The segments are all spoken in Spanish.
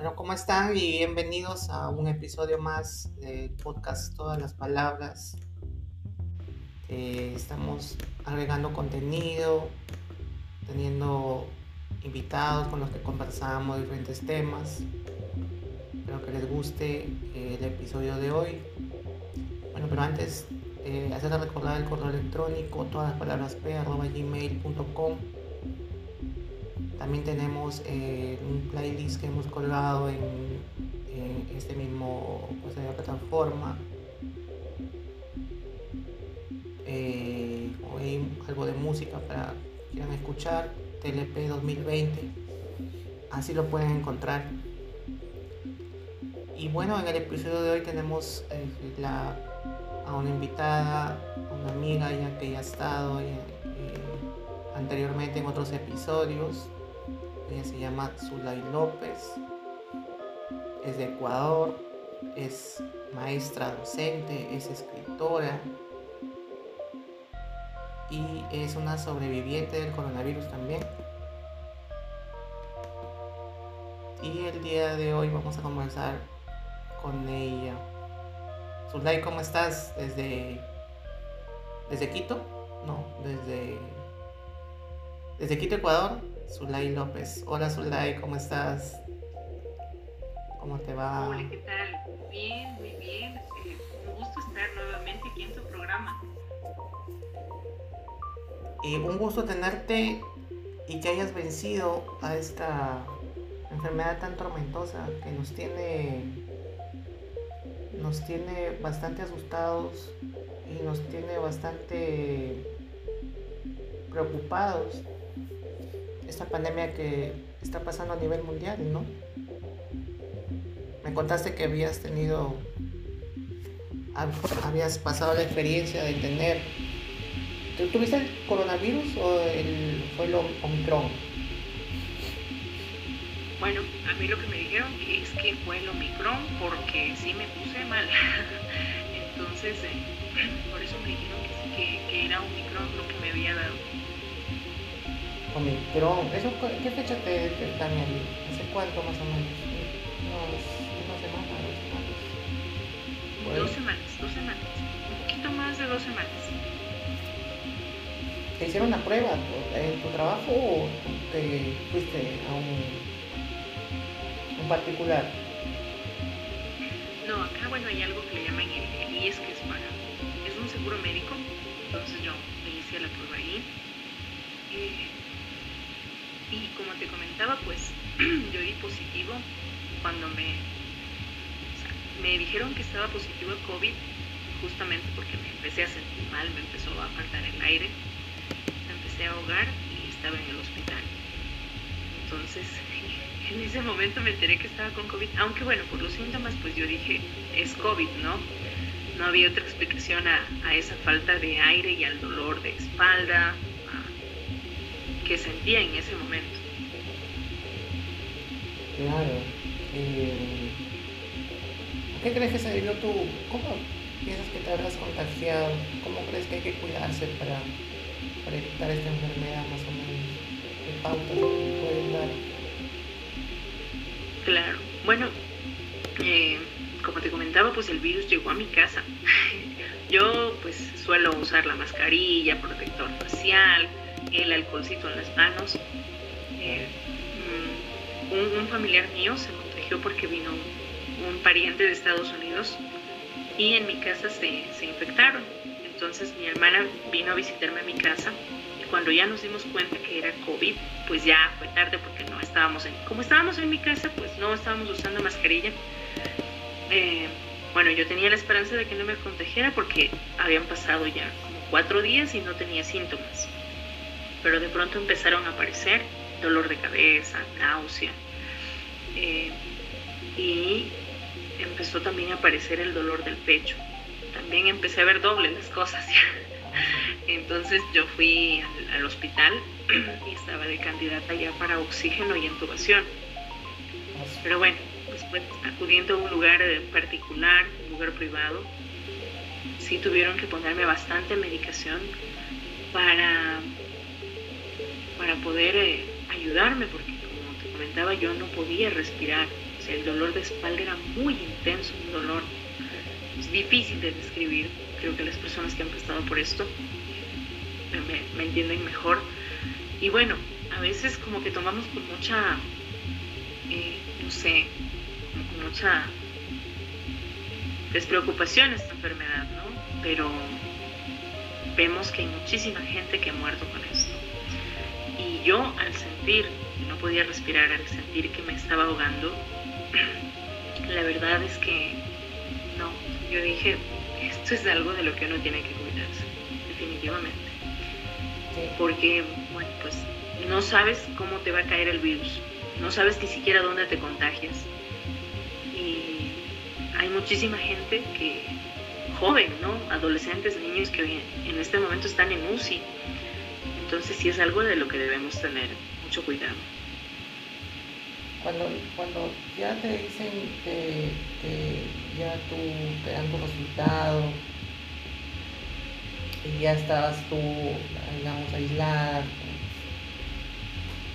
Bueno, ¿cómo están? Y bienvenidos a un episodio más del podcast Todas las Palabras. Eh, estamos agregando contenido, teniendo invitados con los que conversamos diferentes temas. Espero que les guste eh, el episodio de hoy. Bueno, pero antes, eh, hacerles recordar el correo electrónico, todas las palabras p, gmail.com también tenemos eh, un playlist que hemos colgado en, este mismo pues, plataforma. Eh, algo de música para que quieran escuchar. TLP 2020. Así lo pueden encontrar. Y bueno, en el episodio de hoy tenemos eh, a una invitada, una amiga ya que ya ha estado eh, anteriormente en otros episodios. Ella se llama Zulay López, es de Ecuador, es maestra docente, es escritora y es una sobreviviente del coronavirus también. Y el día de hoy vamos a conversar con ella. Zulay, ¿cómo estás? Desde, desde Quito? No, desde, desde Quito, Ecuador. Zulay López. Hola Zulay, ¿cómo estás? ¿Cómo te va? Hola, ¿qué tal? Bien, muy bien. Eh, un gusto estar nuevamente aquí en tu programa. Y un gusto tenerte y que hayas vencido a esta enfermedad tan tormentosa que nos tiene nos tiene bastante asustados y nos tiene bastante preocupados esta pandemia que está pasando a nivel mundial, ¿no? Me contaste que habías tenido, habías pasado la experiencia de tener, ¿tuviste el coronavirus o el, fue el Omicron? Bueno, a mí lo que me dijeron es que fue el Omicron porque sí me puse mal. Entonces, eh, por eso me dijeron que, que era Omicron lo que me había dado. Omicron. ¿Eso, ¿Qué fecha te, te Daniel? ¿Hace cuánto más o menos? Unos, una semana, dos semanas. Dos semanas, dos semanas. Un poquito más de dos semanas. ¿Te hicieron una prueba en tu trabajo o te fuiste a un, un particular? No, acá bueno hay algo que le llaman el, IES que es para, es un seguro médico, entonces yo me hice la prueba ahí. Eh, y como te comentaba, pues yo di positivo cuando me, me dijeron que estaba positivo el COVID, justamente porque me empecé a sentir mal, me empezó a faltar el aire, me empecé a ahogar y estaba en el hospital. Entonces, en ese momento me enteré que estaba con COVID, aunque bueno, por los síntomas, pues yo dije, es COVID, ¿no? No había otra explicación a, a esa falta de aire y al dolor de espalda, que sentía en ese momento. Claro. Eh, ¿Qué crees que se debió tú? ¿Cómo piensas que te habrás contagiado? ¿Cómo crees que hay que cuidarse para, para evitar esta enfermedad más o menos? ¿Qué pautas pueden dar? Claro. Bueno, eh, como te comentaba, pues el virus llegó a mi casa. Yo pues suelo usar la mascarilla, protector facial, el alcoholcito en las manos. Eh, mm, un, familiar mío se contagió porque vino un, pariente de Estados Unidos y en mi casa se, se, infectaron. Entonces mi hermana vino a visitarme a mi casa y cuando ya nos dimos cuenta que era COVID, pues ya fue tarde porque no estábamos en... Como estábamos en mi casa, pues no estábamos usando mascarilla. Eh, bueno, yo tenía la esperanza de que no me contagiera porque habían pasado ya como cuatro días y no tenía síntomas pero de pronto empezaron a aparecer dolor de cabeza, náusea. Eh, y empezó también a aparecer el dolor del pecho. También empecé a ver doble las cosas. Entonces yo fui al, hospital y estaba de candidata ya para oxígeno y intubación. Pero bueno, después acudiendo a un lugar eh, particular, un lugar privado, sí tuvieron que ponerme bastante medicación para para poder eh, ayudarme, porque como te comentaba, yo no podía respirar. sea, el dolor de espalda era muy intenso, un dolor difícil de describir. Creo que las personas que han pasado por esto me, entienden mejor. Y bueno, a veces como que tomamos con mucha, eh, no sé, con mucha despreocupación esta enfermedad, ¿no? Pero vemos que hay muchísima gente que ha muerto con esto. Y yo al sentir que no podía respirar, al sentir que me estaba ahogando, la verdad es que no, yo dije, esto es algo de lo que uno tiene que cuidarse, definitivamente. Porque, bueno, pues no sabes cómo te va a caer el virus, no sabes ni siquiera dónde te contagias. Y hay muchísima gente que, joven, ¿no? Adolescentes, niños que en este momento están en UCI. Entonces sí es algo de lo que debemos tener mucho cuidado. Cuando, cuando ya te dicen que, ya tú te dan tu resultado y ya estabas tú, digamos, aislada,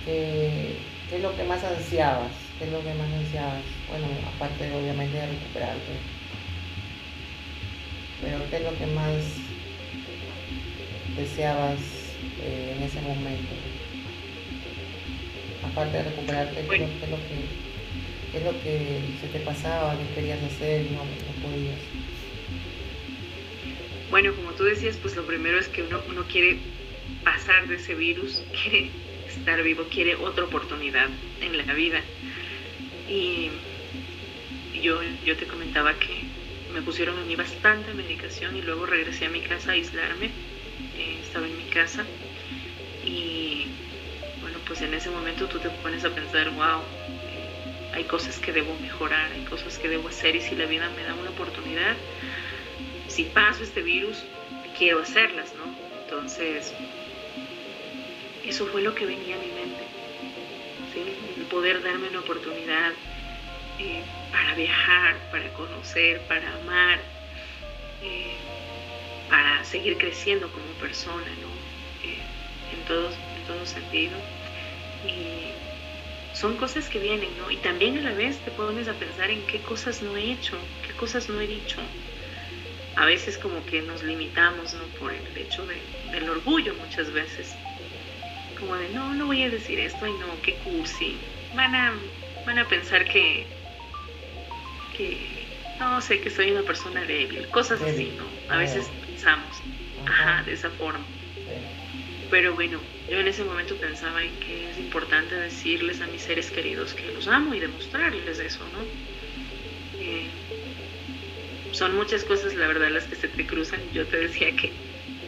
¿qué, es lo que más ansiabas? ¿Qué es lo que más ansiabas? Bueno, aparte obviamente de recuperarte. Pero ¿qué es lo que más deseabas eh, en ese momento? Aparte de recuperarte, ¿qué, es lo que, es lo que se te pasaba, qué querías hacer y no, no podías? Bueno, como tú decías, pues lo primero es que uno, uno quiere pasar de ese virus, quiere estar vivo, quiere otra oportunidad en la vida. Y yo, yo te comentaba que me pusieron a mí bastante medicación y luego regresé a mi casa a aislarme. Estaba en mi casa y bueno, pues en ese momento tú te pones a pensar, wow, hay cosas que debo mejorar, hay cosas que debo hacer y si la vida me da una oportunidad, si paso este virus, quiero hacerlas, ¿no? Entonces, eso fue lo que venía a mi mente, el poder darme una oportunidad eh, para viajar, para conocer, para amar, eh, seguir creciendo como persona, ¿no? Eh, en, todo, en todo sentido. Y son cosas que vienen, ¿no? Y también a la vez te pones a pensar en qué cosas no he hecho, qué cosas no he dicho. A veces como que nos limitamos, ¿no? Por el hecho del orgullo muchas veces. Como de, no, no voy a decir esto, ay no, qué cursi. Van a, van a pensar que, que no sé que soy una persona débil, cosas así, ¿no? A veces ajá, de esa forma. Pero bueno, yo en ese momento pensaba en que es importante decirles a mis seres queridos que los amo y demostrarles eso, ¿no? Eh, son muchas cosas, la verdad, las que se te cruzan. Yo te decía que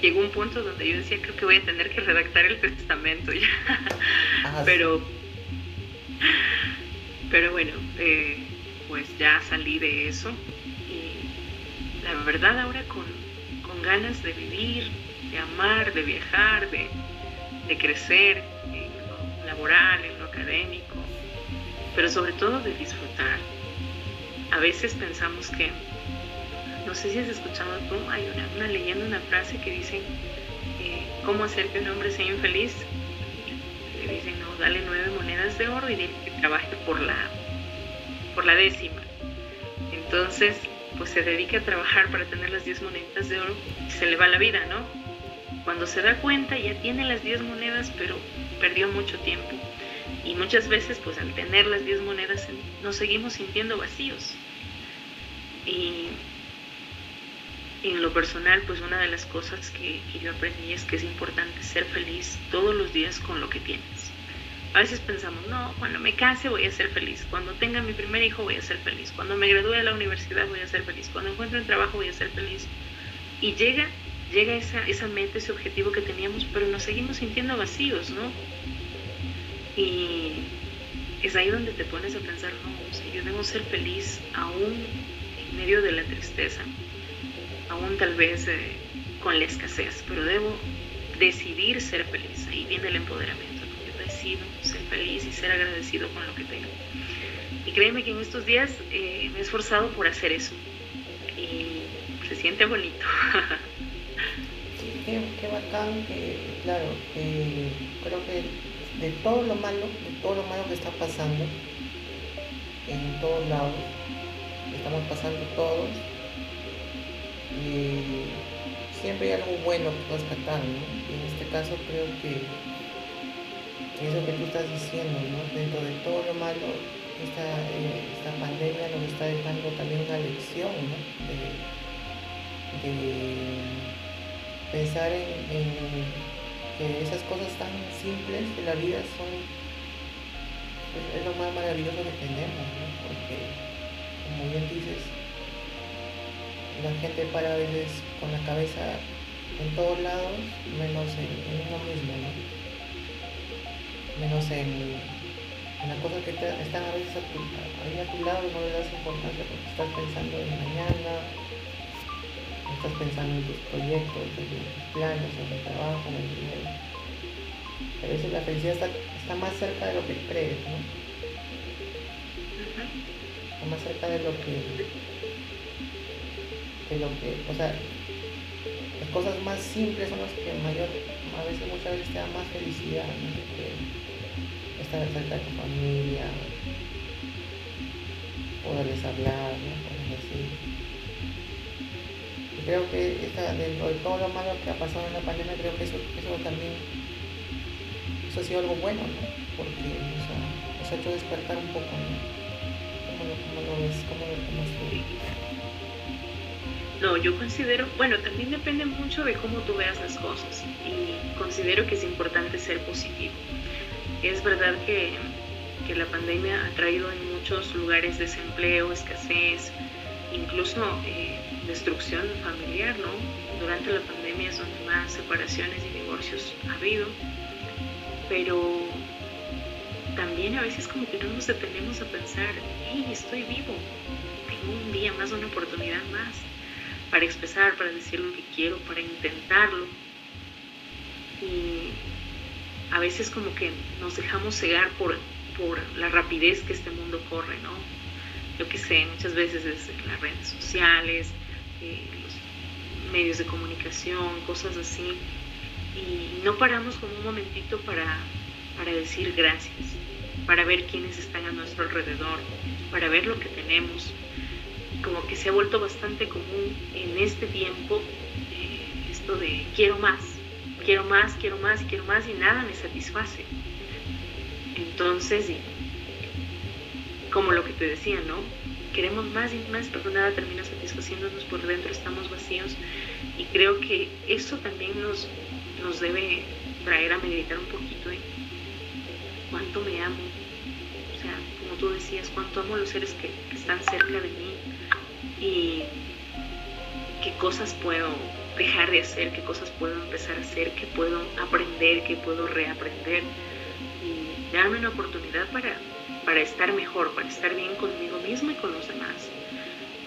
llegó un punto donde yo decía, creo que voy a tener que redactar el testamento ya. Ah, pero, pero bueno, eh, pues ya salí de eso y la verdad ahora con, ganas de vivir, de amar, de viajar, de, crecer en lo laboral, en lo académico, pero sobre todo de disfrutar. A veces pensamos que, no sé si has escuchado tú, hay una, leyenda, una frase que dicen, eh, ¿cómo hacer que un hombre sea infeliz? Le dicen, no, dale nueve monedas de oro y dile que trabaje por la por la décima. Entonces, pues se dedica a trabajar para tener las 10 monedas de oro y se le va la vida, ¿no? Cuando se da cuenta ya tiene las 10 monedas, pero perdió mucho tiempo. Y muchas veces, pues al tener las 10 monedas, nos seguimos sintiendo vacíos. Y en lo personal, pues una de las cosas que, que yo aprendí es que es importante ser feliz todos los días con lo que tienes. A veces pensamos, no, cuando me case voy a ser feliz, cuando tenga mi primer hijo voy a ser feliz, cuando me gradúe de la universidad voy a ser feliz, cuando encuentre un trabajo voy a ser feliz. Y llega, llega esa, esa meta, ese objetivo que teníamos, pero nos seguimos sintiendo vacíos, ¿no? Y es ahí donde te pones a pensar, no, yo debo ser feliz aún en medio de la tristeza, aún tal vez eh, con la escasez, pero debo decidir ser feliz. Ahí viene el empoderamiento ser feliz y ser agradecido con lo que tengo. Y créeme que en estos días eh, me he esforzado por hacer eso. Y se siente bonito. sí, qué, bacán que, claro, creo que de todo lo malo, de todo lo malo que está pasando, en todos lados, estamos pasando todos siempre hay algo bueno que rescatar, ¿no? Y en este caso creo que eso que tú estás diciendo, ¿no? Dentro de todo lo malo, esta, eh, esta pandemia nos está dejando también una lección, ¿no? De, pensar en, que esas cosas tan simples de la vida son es, lo más maravilloso que tenemos, ¿no? Porque, como bien dices, la gente para a veces con la cabeza en todos lados, menos en, en uno mismo, ¿no? Menos en, las cosas que están a veces a tu, ahí a tu lado no le das importancia porque estás pensando en mañana, estás pensando en tus proyectos, en tus planes, en el trabajo, en el dinero. A veces la felicidad está, está más cerca de lo que crees, ¿no? Está más cerca de lo que, de lo que, o sea, las cosas más simples son las que mayor, a veces muchas veces te dan más felicidad, ¿no? Estar cerca de tu familia, poderles hablar, ¿no? decir. Y creo que esta, de todo lo malo que ha pasado en la pandemia, creo que eso, eso también eso ha sido algo bueno, ¿no? Porque nos ha, nos ha hecho despertar un poco, ¿no? ¿Cómo cómo lo ves? ¿Cómo lo tomas? No, yo considero, bueno, también depende mucho de cómo tú veas las cosas y considero que es importante ser positivo. Es verdad que, la pandemia ha traído en muchos lugares desempleo, escasez, incluso eh, destrucción familiar, ¿no? Durante la pandemia es donde más separaciones y divorcios ha habido, pero también a veces como que no nos detenemos a pensar, hey, estoy vivo, tengo un día más, una oportunidad más para expresar, para decir lo que quiero, para intentarlo. Y a veces como que nos dejamos cegar por, por la rapidez que este mundo corre, ¿no? Yo que sé, muchas veces es las redes sociales, eh, los medios de comunicación, cosas así, y no paramos como un momentito para, para decir gracias, para ver quiénes están a nuestro alrededor, para ver lo que tenemos. Como que se ha vuelto bastante común en este tiempo eh, esto de quiero más, quiero más, quiero más, quiero más y nada me satisface. Entonces, como lo que te decía, ¿no? Queremos más y más, pero nada termina satisfaciéndonos por dentro, estamos vacíos y creo que eso también nos, nos debe traer a meditar un poquito en cuánto me amo, o sea, como tú decías, cuánto amo a los seres que, que están cerca de mí y qué cosas puedo dejar de hacer, qué cosas puedo empezar a hacer, qué puedo aprender, qué puedo reaprender y darme una oportunidad para, para estar mejor, para estar bien conmigo mismo y con los demás.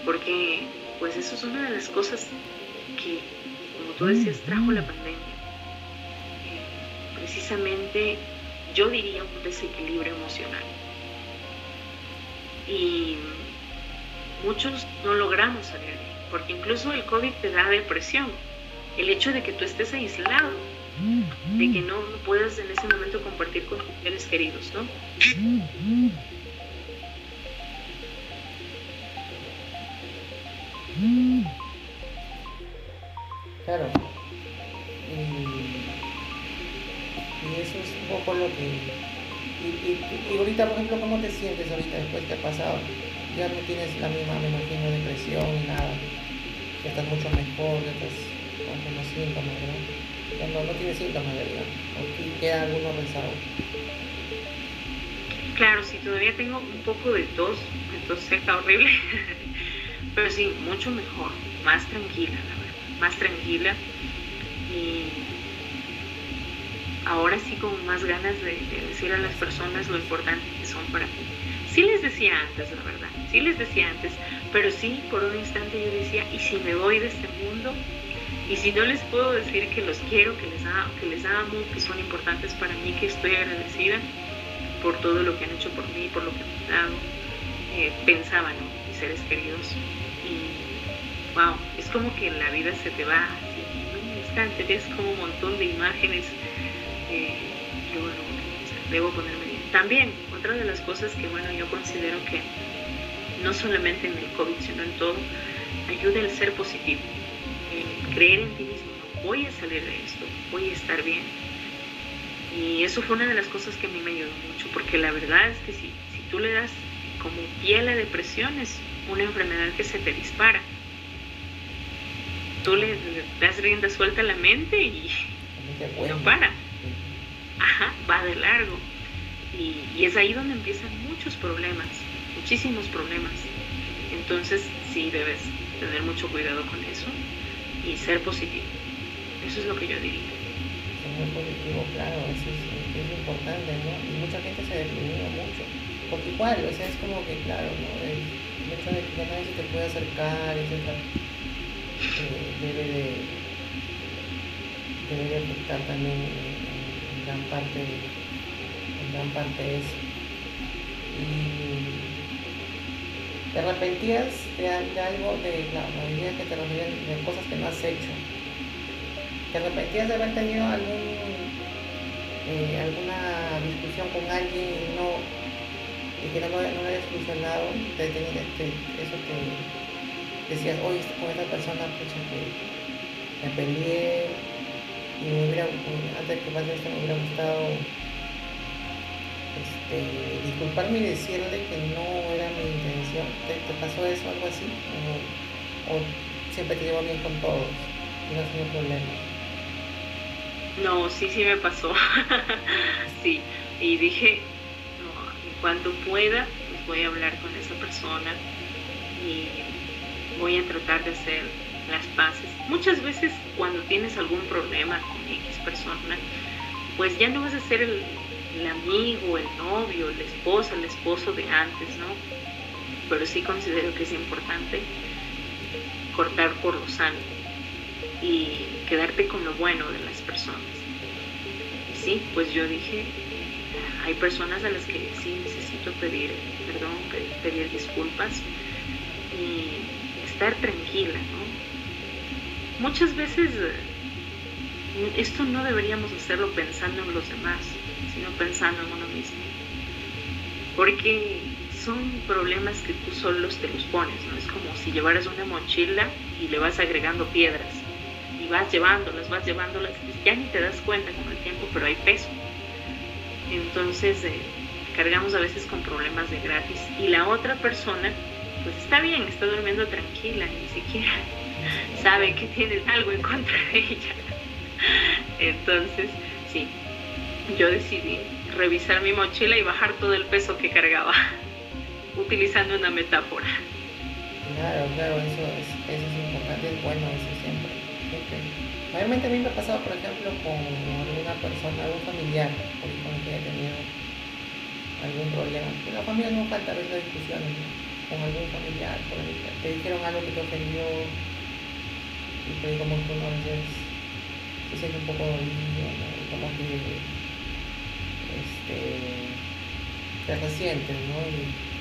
Porque pues eso es una de las cosas que, como tú decías, trajo la pandemia. Eh, precisamente yo diría un desequilibrio emocional. Y muchos no logramos salir de porque incluso el COVID te da depresión. El hecho de que tú estés aislado, de que no, puedas en ese momento compartir con tus seres queridos, ¿no? Claro. Y, eso es un poco lo que... Y, y, ahorita, por ejemplo, ¿cómo te sientes ahorita después que ha pasado? Ya no tienes la misma, me imagino, depresión ni nada ya estás mucho mejor, ya estás con menos síntomas, ¿verdad? Ya no, no tienes síntomas, ¿verdad? ¿O queda alguno rezado? Claro, sí, todavía tengo un poco de tos, tos seca horrible, pero sí, mucho mejor, más tranquila, la verdad, más tranquila y ahora sí con más ganas de, de decir a las personas lo importante que son para mí. Sí les decía antes, la verdad, sí les decía antes, pero sí, por un instante yo decía, ¿y si me voy de este mundo? Y si no les puedo decir que los quiero, que les, que les amo, que son importantes para mí, que estoy agradecida por todo lo que han hecho por mí, por lo que me han dado, eh, pensaba, ¿no? Mis seres queridos. Y, wow, es como que la vida se te va así, en un instante, ves como un montón de imágenes. Eh, debo ponerme bien también, otra de las cosas que, bueno, yo considero que no solamente en el COVID, sino en todo, ayuda el ser positivo, el creer en ti mismo, voy a salir de esto, voy a estar bien. Y eso fue una de las cosas que a mí me ayudó mucho, porque la verdad es que si, si tú le das como pie a la depresión, es una enfermedad que se te dispara. Tú le das rienda suelta a la mente y no para. Ajá, va de largo. Y, es ahí donde empiezan muchos problemas, muchísimos problemas. Entonces sí debes tener mucho cuidado con eso y ser positivo. Eso es lo que yo diría. Ser muy positivo, claro, eso es, importante, ¿no? Y mucha gente se deprimió mucho. Porque igual, o sea, es como que, claro, ¿no? El, hecho de que nadie se te puede acercar, etc. Eh, debe de debe afectar también en, gran parte en gran parte eso te arrepentías de, algo de la mayoría que te de cosas que no has hecho. Te arrepentías de haber tenido algún eh, alguna discusión con alguien y no y que no, no lo hayas solucionado te, eso te decías oye con esta persona pucha que me peleé y me hubiera, antes que pase esto, me hubiera gustado este, disculparme y decirle que no era mi intención. ¿Te, pasó eso, algo así? ¿O, siempre te llevo bien con todos y no es un problema? No, sí, sí me pasó. sí, y dije, no, cuando pueda, pues voy a hablar con esa persona y voy a tratar de hacer las paces. Muchas veces cuando tienes algún problema con X persona, pues ya no vas a ser el, amigo, el novio, la esposa, el esposo de antes, ¿no? Pero sí considero que es importante cortar por lo sano y quedarte con lo bueno de las personas. Sí, pues yo dije, hay personas a las que sí necesito pedir perdón, pedir disculpas y estar tranquila, ¿no? muchas veces eh, esto no deberíamos hacerlo pensando en los demás, sino pensando en uno mismo. Porque son problemas que tú solos te los pones, ¿no? Es como si llevaras una mochila y le vas agregando piedras y vas llevándolas, vas llevándolas, ya ni te das cuenta con el tiempo, pero hay peso. Entonces eh, cargamos a veces con problemas de gratis y la otra persona, pues está bien, está durmiendo tranquila, ni siquiera sabe que tienes algo en contra de ella. Entonces, sí, yo decidí revisar mi mochila y bajar todo el peso que cargaba, utilizando una metáfora. Claro, claro, eso es, eso es importante, es bueno, eso siempre, siempre. Mayormente a mí me ha pasado, por ejemplo, con alguna persona, algún familiar, con que haya tenido algún problema. En la familia no falta a veces discusiones con algún familiar, por ejemplo, te dijeron algo que te ofendió, y pues como uno a veces se siente un poco dolido, como que este, te resientes, ¿no? Y,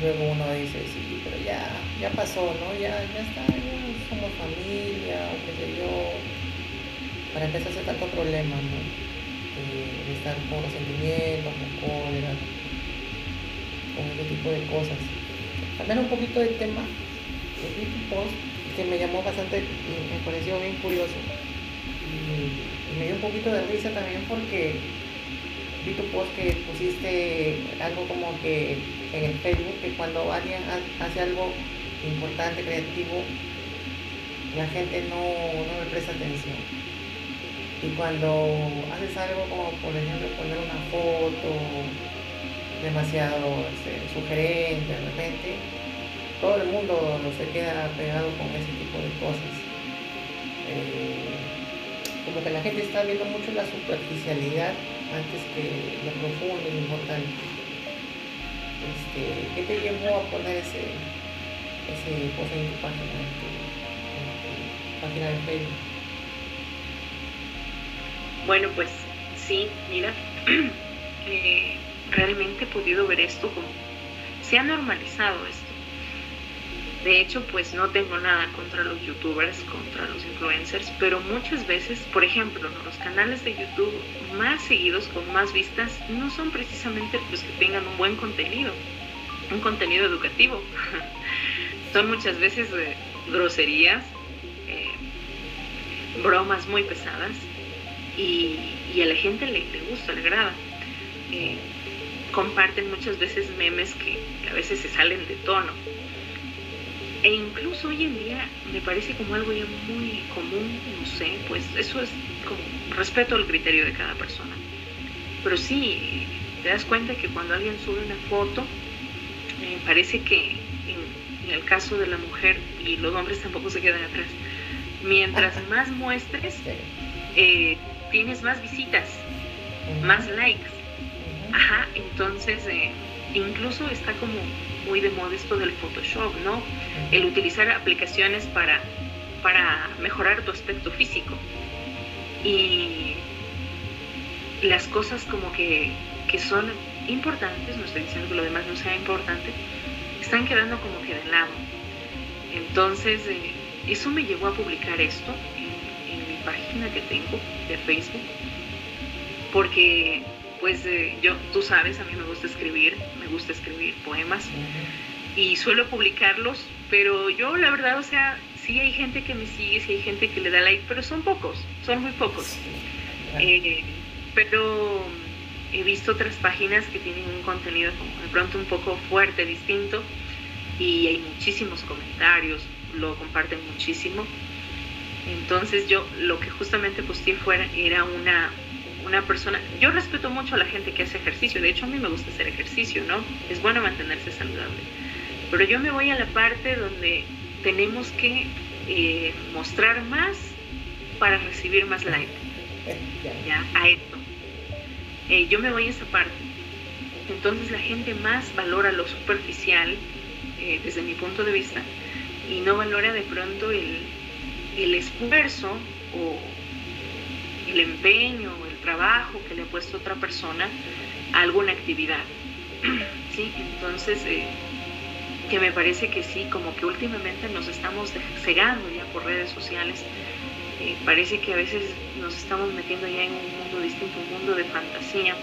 luego uno dice, sí, pero ya, ya pasó, ¿no? Ya, ya está, ya somos familia, o qué sé yo. Para empezar a hacer tanto problema, ¿no? De, estar con resentimientos, con cólera, con ese tipo de cosas. También un poquito de tema, el post que me llamó bastante, me pareció bien curioso. Y, me dio un poquito de risa también porque vi tu post que pusiste algo como que en el Facebook, que cuando alguien hace algo importante, creativo, la gente no, no le presta atención. Y cuando haces algo como por ejemplo poner una foto demasiado este, sugerente de repente, todo el mundo se queda pegado con ese tipo de cosas. Eh, como que la gente está viendo mucho la superficialidad antes que lo profundo y importante. Este, ¿Qué te llevó a poner ese, ese cosa en tu página, en tu, página de Facebook? Bueno, pues sí, mira, eh, realmente he podido ver esto como se ha normalizado esto De hecho, pues no tengo nada contra los youtubers, contra los influencers, pero muchas veces, por ejemplo, los canales de YouTube más seguidos, con más vistas, no son precisamente los que tengan un buen contenido, un contenido educativo. son muchas veces eh, groserías, eh, bromas muy pesadas y, a la gente le, gusta, le agrada. Eh, comparten muchas veces memes que a veces se salen de tono e incluso hoy en día me parece como algo ya muy común, no sé, pues eso es como respeto al criterio de cada persona. Pero sí, te das cuenta que cuando alguien sube una foto, me parece que en, el caso de la mujer y los hombres tampoco se quedan atrás, mientras más muestres, eh, tienes más visitas, más likes. Ajá, entonces eh, incluso está como muy de moda del Photoshop, ¿no? El utilizar aplicaciones para, para mejorar tu aspecto físico. Y las cosas como que, son importantes, no estoy diciendo que lo demás no sea importante, están quedando como que de lado. Entonces, eh, eso me llevó a publicar esto en, mi página que tengo de Facebook, porque pues eh, yo, tú sabes, a mí me gusta escribir, me gusta escribir poemas y suelo publicarlos, pero yo la verdad, o sea, sí hay gente que me sigue, sí hay gente que le da like, pero son pocos, son muy pocos. Eh, pero he visto otras páginas que tienen un contenido como de pronto un poco fuerte, distinto, y hay muchísimos comentarios, lo comparten muchísimo. Entonces yo lo que justamente posteé fuera era una, una persona, yo respeto mucho a la gente que hace ejercicio, de hecho a mí me gusta hacer ejercicio, ¿no? Es bueno mantenerse saludable. Pero yo me voy a la parte donde tenemos que eh, mostrar más para recibir más like. Ya, a esto. Eh, yo me voy a esa parte. Entonces la gente más valora lo superficial, eh, desde mi punto de vista, y no valora de pronto el, el esfuerzo o el empeño trabajo que le ha puesto otra persona a alguna actividad. ¿Sí? Entonces, eh, que me parece que sí, como que últimamente nos estamos cegando ya por redes sociales. Eh, parece que a veces nos estamos metiendo ya en un mundo distinto, un mundo de fantasía.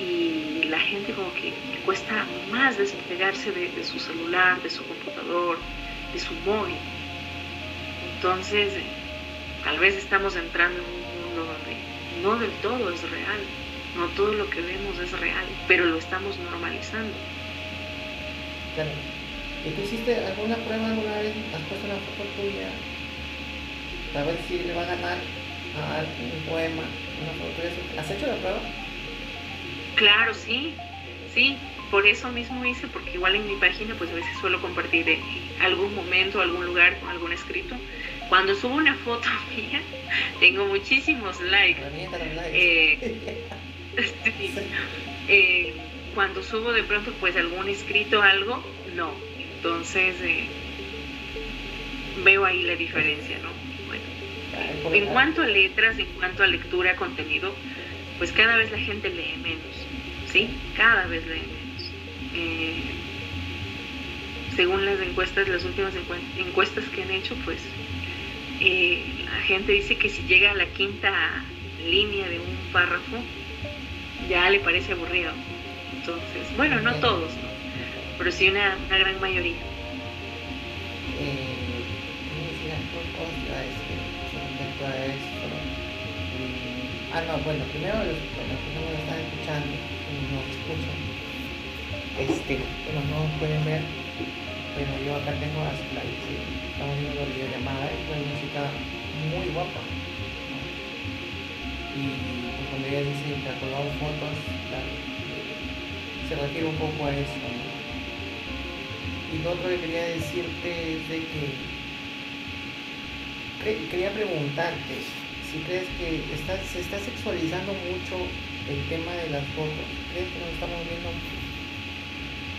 Y la gente como que cuesta más despegarse de, su celular, de su computador, de su móvil. Entonces, tal vez estamos entrando en un mundo donde no del todo es real, no todo lo que vemos es real, pero lo estamos normalizando. Claro. ¿Y tú hiciste alguna prueba alguna vez? ¿Has puesto una foto tuya para ver si le va a ganar a un poema, una foto de eso? ¿Has hecho la prueba? Claro, sí, sí, por eso mismo hice, porque igual en mi página pues a veces suelo compartir algún momento, algún lugar con algún escrito cuando subo una foto mía, tengo muchísimos likes. Eh, eh, cuando subo de pronto pues algún escrito algo, no. Entonces eh, veo ahí la diferencia, ¿no? Bueno, en cuanto a letras, en cuanto a lectura, contenido, pues cada vez la gente lee menos, ¿sí? Cada vez lee menos. según las encuestas, las últimas encuestas que han hecho, pues eh, la gente dice que si llega a la quinta línea de un párrafo, ya le parece aburrido. Entonces, bueno, no todos, pero sí una, una gran mayoría. Eh, ah, no, bueno, primero los, bueno, que no me están escuchando, no escuchan, este, bueno, no pueden ver, pero yo acá tengo a Slides, estamos viendo la videollamada y una música muy guapa. Y pues, cuando ella dice que colgado fotos, se refiere un poco a eso. Y lo otro que quería decirte es de que quería preguntarte si crees que se está sexualizando mucho el tema de las fotos. ¿Crees que nos estamos viendo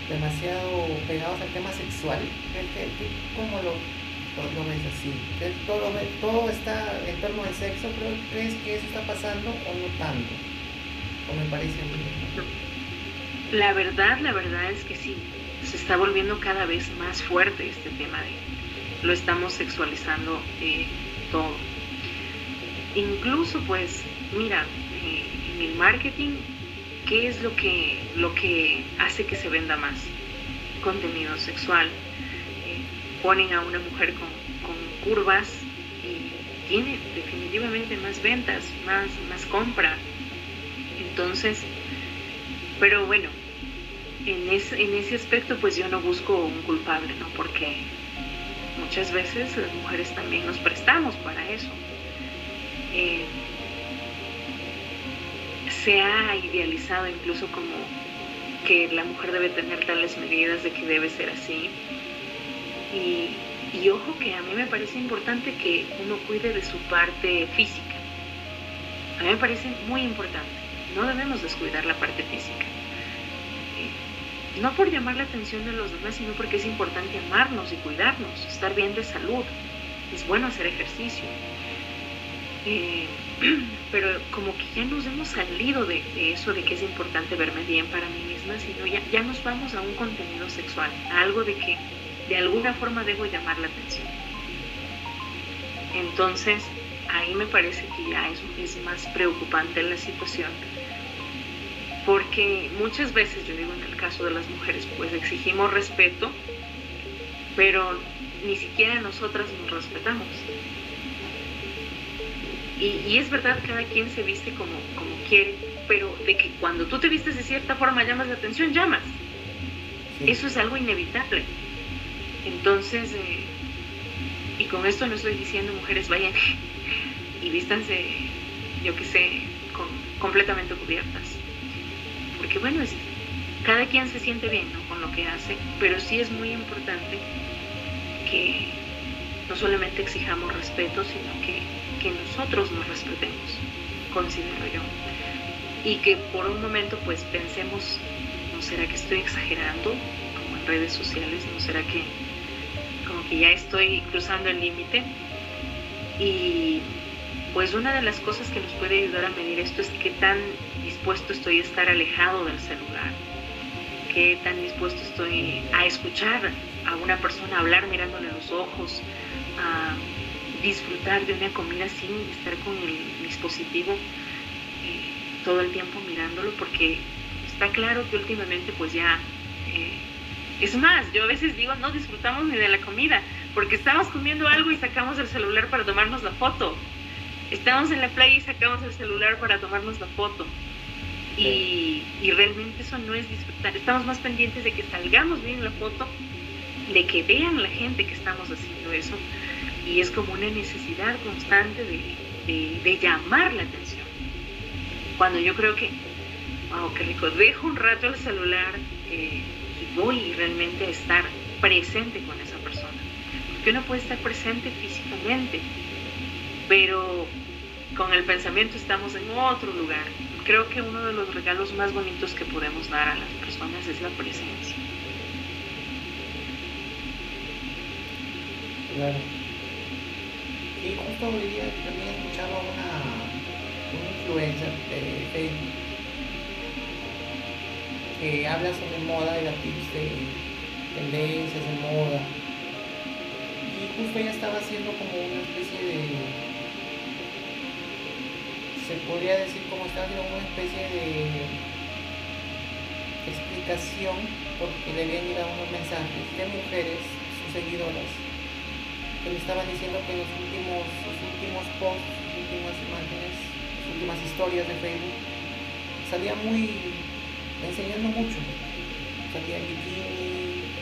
demasiado pegados al tema sexual? ¿Cómo lo, lo ves así? Todo, todo está en torno al sexo, pero ¿crees que eso está pasando o no tanto? ¿O me parece a La verdad, la verdad es que sí. se está volviendo cada vez más fuerte este tema de lo estamos sexualizando eh, todo. Incluso pues, mira, eh, en el marketing, ¿qué es lo que, lo que hace que se venda más? Contenido sexual. Eh, ponen a una mujer con, con curvas y tiene definitivamente más ventas, más, más compra. Entonces, pero bueno, en ese, en ese aspecto pues yo no busco un culpable, ¿no? Porque muchas veces las mujeres también nos prestamos para eso. Eh, se ha idealizado incluso como que la mujer debe tener tales medidas de que debe ser así. Y, ojo que a mí me parece importante que uno cuide de su parte física. A mí me parece muy importante. No debemos descuidar la parte física no por llamar la atención de los demás, sino porque es importante amarnos y cuidarnos, estar bien de salud. Es bueno hacer ejercicio. Eh, pero como que ya nos hemos salido de, eso de que es importante verme bien para mí misma, sino ya, ya nos vamos a un contenido sexual, a algo de que de alguna forma debo llamar la atención. Entonces, ahí me parece que ya es, es más preocupante la situación porque muchas veces, yo digo en el caso de las mujeres, pues exigimos respeto, pero ni siquiera nosotras nos respetamos. Y, es verdad, cada quien se viste como, como quiere, pero de que cuando tú te vistes de cierta forma llamas la atención, llamas. Eso es algo inevitable. Entonces, eh, y con esto no estoy diciendo mujeres vayan y vístanse, yo qué sé, completamente cubiertas porque bueno, es, cada quien se siente bien con lo que hace, pero sí es muy importante que no solamente exijamos respeto, sino que, que nosotros nos respetemos, considero yo. Y que por un momento pues pensemos, ¿no será que estoy exagerando? Como en redes sociales, ¿no será que como que ya estoy cruzando el límite? Y pues una de las cosas que nos puede ayudar a medir esto es qué tan dispuesto estoy a estar alejado del celular, qué tan dispuesto estoy a escuchar a una persona hablar mirándole los ojos, disfrutar de una comida sin estar con el dispositivo eh, todo el tiempo mirándolo, porque está claro que últimamente pues ya... Eh, es más, yo a veces digo, no disfrutamos ni de la comida, porque estamos comiendo algo y sacamos el celular para tomarnos la foto. Estamos en la playa y sacamos el celular para tomarnos la foto. Y, realmente eso no es disfrutar. Estamos más pendientes de que salgamos bien en la foto, de que vean la gente que estamos haciendo eso. Y es como una necesidad constante de, llamar la atención. Cuando yo creo que, wow, qué rico, dejo un rato el celular eh, y voy realmente a estar presente con esa persona. Porque uno puede estar presente físicamente, pero con el pensamiento estamos en otro lugar. Creo que uno de los regalos más bonitos que podemos dar a las personas es la presencia. Claro. Y justo hoy día también escuchaba una, una influencer de Facebook que habla sobre moda y la tips de tendencias de moda. Y justo ella estaba haciendo como una especie de se podría decir como está haciendo una especie de explicación porque le habían llegado unos mensajes de mujeres, sus seguidoras, que le estaban diciendo que los últimos, sus últimos posts, sus últimas imágenes, sus últimas historias de Facebook, salía muy enseñando mucho. Salía en bikini,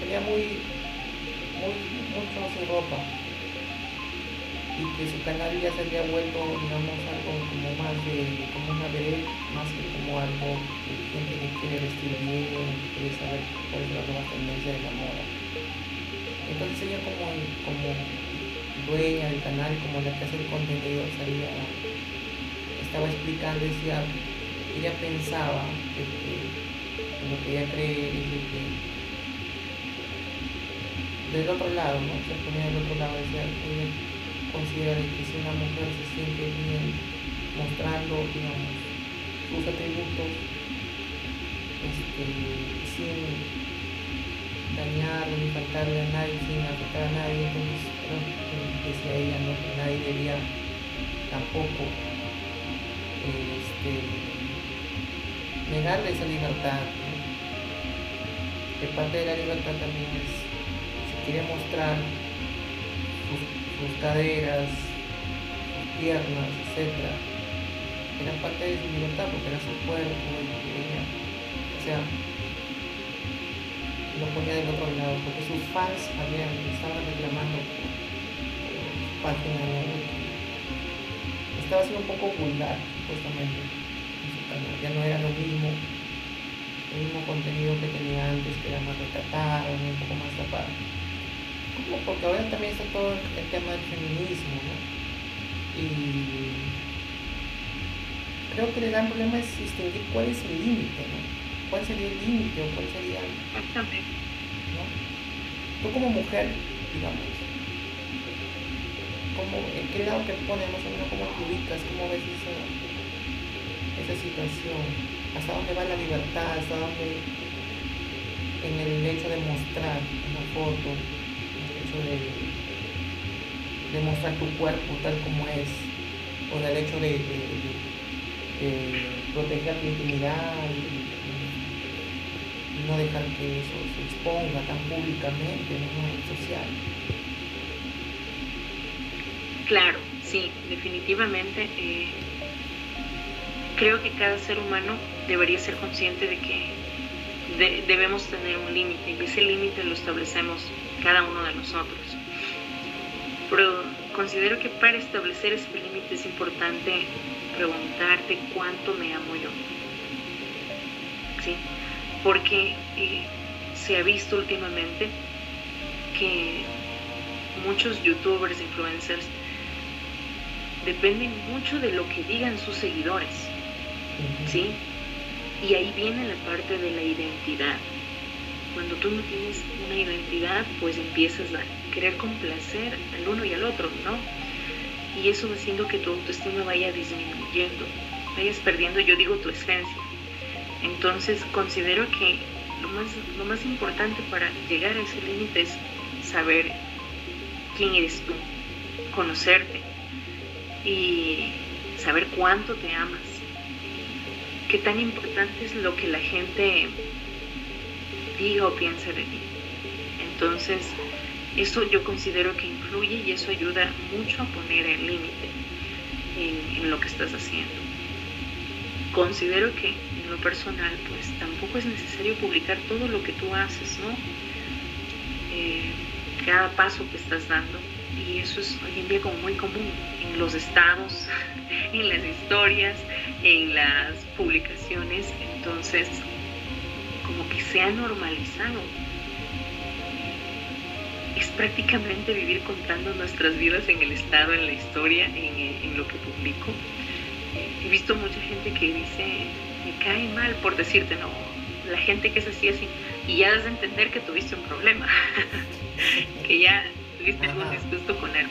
salía muy, muy, mucho sin ropa y que su canal ya se había vuelto, digamos, algo como más de, como una vereda, más que como algo de gente que quiere vestir bien, que quiere saber cuál es la nueva tendencia de la moda. Entonces ella como, como dueña del canal, como la que hace el contenido, salía, estaba explicando, decía, ella pensaba que, lo que ella cree que del otro lado, ¿no? Se ponía del otro lado, decía, considera que si una mujer se siente bien mostrando, digamos, sus atributos, este, sin dañar ni faltarle a nadie, sin afectar a nadie, entonces creo que decía ella ¿no? que nadie debía tampoco este, negarle esa libertad. Que parte de la libertad también es, si quiere mostrar sus, caderas, sus piernas, etc., era parte de su libertad porque era su cuerpo y ella, o sea, lo ponía del otro lado, porque sus fans habían, estaban reclamando su página estaba siendo un poco vulgar, supuestamente, en su canal, ya no era lo mismo, el mismo contenido que tenía antes, que era más retratado, un poco más tapado. Porque ahora también está todo el tema del feminismo, ¿no? Y creo que el gran problema es distinguir cuál es el límite, ¿no? ¿Cuál sería el límite o cuál sería... Exactamente. ¿no? Tú como mujer, digamos, ¿cómo, ¿en qué lado te pones más o menos cómo te ubicas, cómo ves esa, esa situación? ¿Hasta dónde va la libertad? ¿Hasta dónde en el hecho de mostrar una foto, en el hecho de, de mostrar tu cuerpo tal como es, o en el hecho de proteger tu intimidad y, no dejar que eso se exponga tan públicamente en una red social. Claro, sí, definitivamente. Eh, creo que cada ser humano debería ser consciente de que debemos tener un límite y ese límite lo establecemos cada uno de nosotros. Pero considero que para establecer ese límite es importante preguntarte cuánto me amo yo. ¿Sí? Porque eh, se ha visto últimamente que muchos youtubers, influencers, dependen mucho de lo que digan sus seguidores. ¿Sí? Y ahí viene la parte de la identidad. Cuando tú no tienes una identidad, pues empiezas a querer complacer al uno y al otro, ¿no? y eso va haciendo que tu autoestima vaya disminuyendo, vayas perdiendo, yo digo, tu esencia. Entonces considero que lo más, lo más importante para llegar a ese límite es saber quién eres tú, conocerte y saber cuánto te amas, qué tan importante es lo que la gente diga o piense de ti. Entonces, eso yo considero que influye y eso ayuda mucho a poner el límite en, lo que estás haciendo. Considero que personal, pues tampoco es necesario publicar todo lo que tú haces, ¿no? Eh, cada paso que estás dando. Y eso es hoy en día como muy común en los estados, en las historias, en las publicaciones. Entonces, como que se ha normalizado es prácticamente vivir contando nuestras vidas en el estado, en la historia, en, lo que publico. He visto mucha gente que dice, me cae mal por decirte, no, la gente que es así, así, y ya das de entender que tuviste un problema, que ya tuviste algún disgusto con él.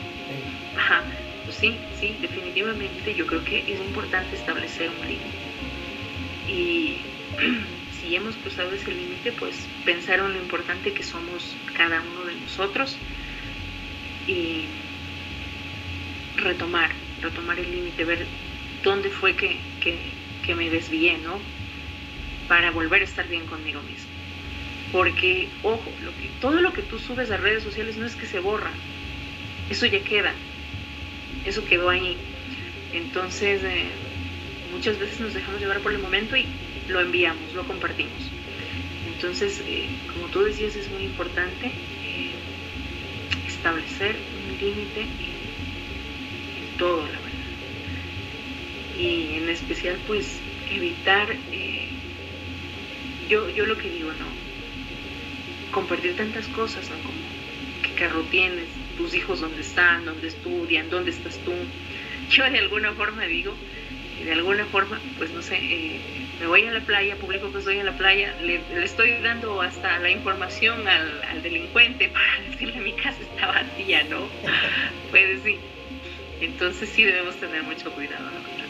Ajá, pues sí, sí, definitivamente yo creo que es importante establecer un límite. Y si hemos cruzado ese límite, pues pensar en lo importante que somos cada uno de nosotros y retomar, retomar el límite, ver dónde fue que, me desvié, ¿no? Para volver a estar bien conmigo mismo. Porque, ojo, lo que, todo lo que tú subes a redes sociales no es que se borra, eso ya queda, eso quedó ahí. Entonces, eh, muchas veces nos dejamos llevar por el momento y lo enviamos, lo compartimos. Entonces, eh, como tú decías, es muy importante eh, establecer un límite en, todo, la verdad. Y en especial, pues, evitar, eh, yo, yo lo que digo, ¿no? Compartir tantas cosas, ¿no? Como qué carro tienes, tus hijos dónde están, dónde estudian, dónde estás tú. Yo de alguna forma digo, de alguna forma, pues no sé, me voy a la playa, publico que estoy en la playa, le, estoy dando hasta la información al, delincuente para decirle mi casa está vacía, ¿no? Puede sí. Entonces sí debemos tener mucho cuidado eso.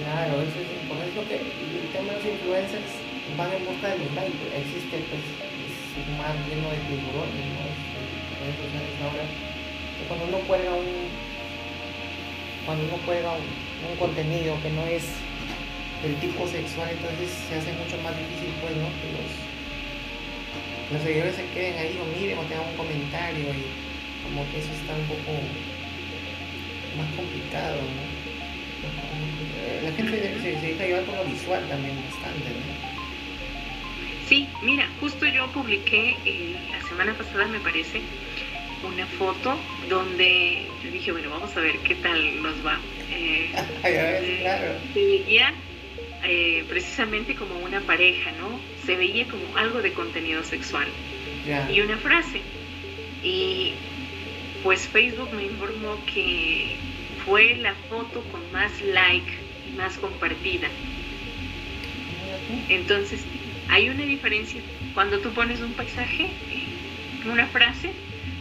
Claro, eso es, por eso que el tema de los influencers van en busca de los likes. Existe pues es más lleno de tiburones, ¿no? Redes. Cuando uno cuelga un cuando uno juega un, un contenido que no es del tipo sexual, entonces se hace mucho más difícil pues, ¿no? Que los, los seguidores se queden ahí o miren o tengan un comentario y como que eso está un poco más complicado, ¿no? La gente se, se deja llevar por lo visual también bastante, ¿no? Sí, mira, justo yo publiqué eh, la semana pasada, me parece, una foto donde le dije, bueno, vamos a ver qué tal nos va. Eh, claro. Se veía eh, precisamente como una pareja, ¿no? Se veía como algo de contenido sexual. Y una frase. Y pues Facebook me informó que fue la foto con más like y más compartida. Entonces, hay una diferencia cuando tú pones un paisaje, una frase,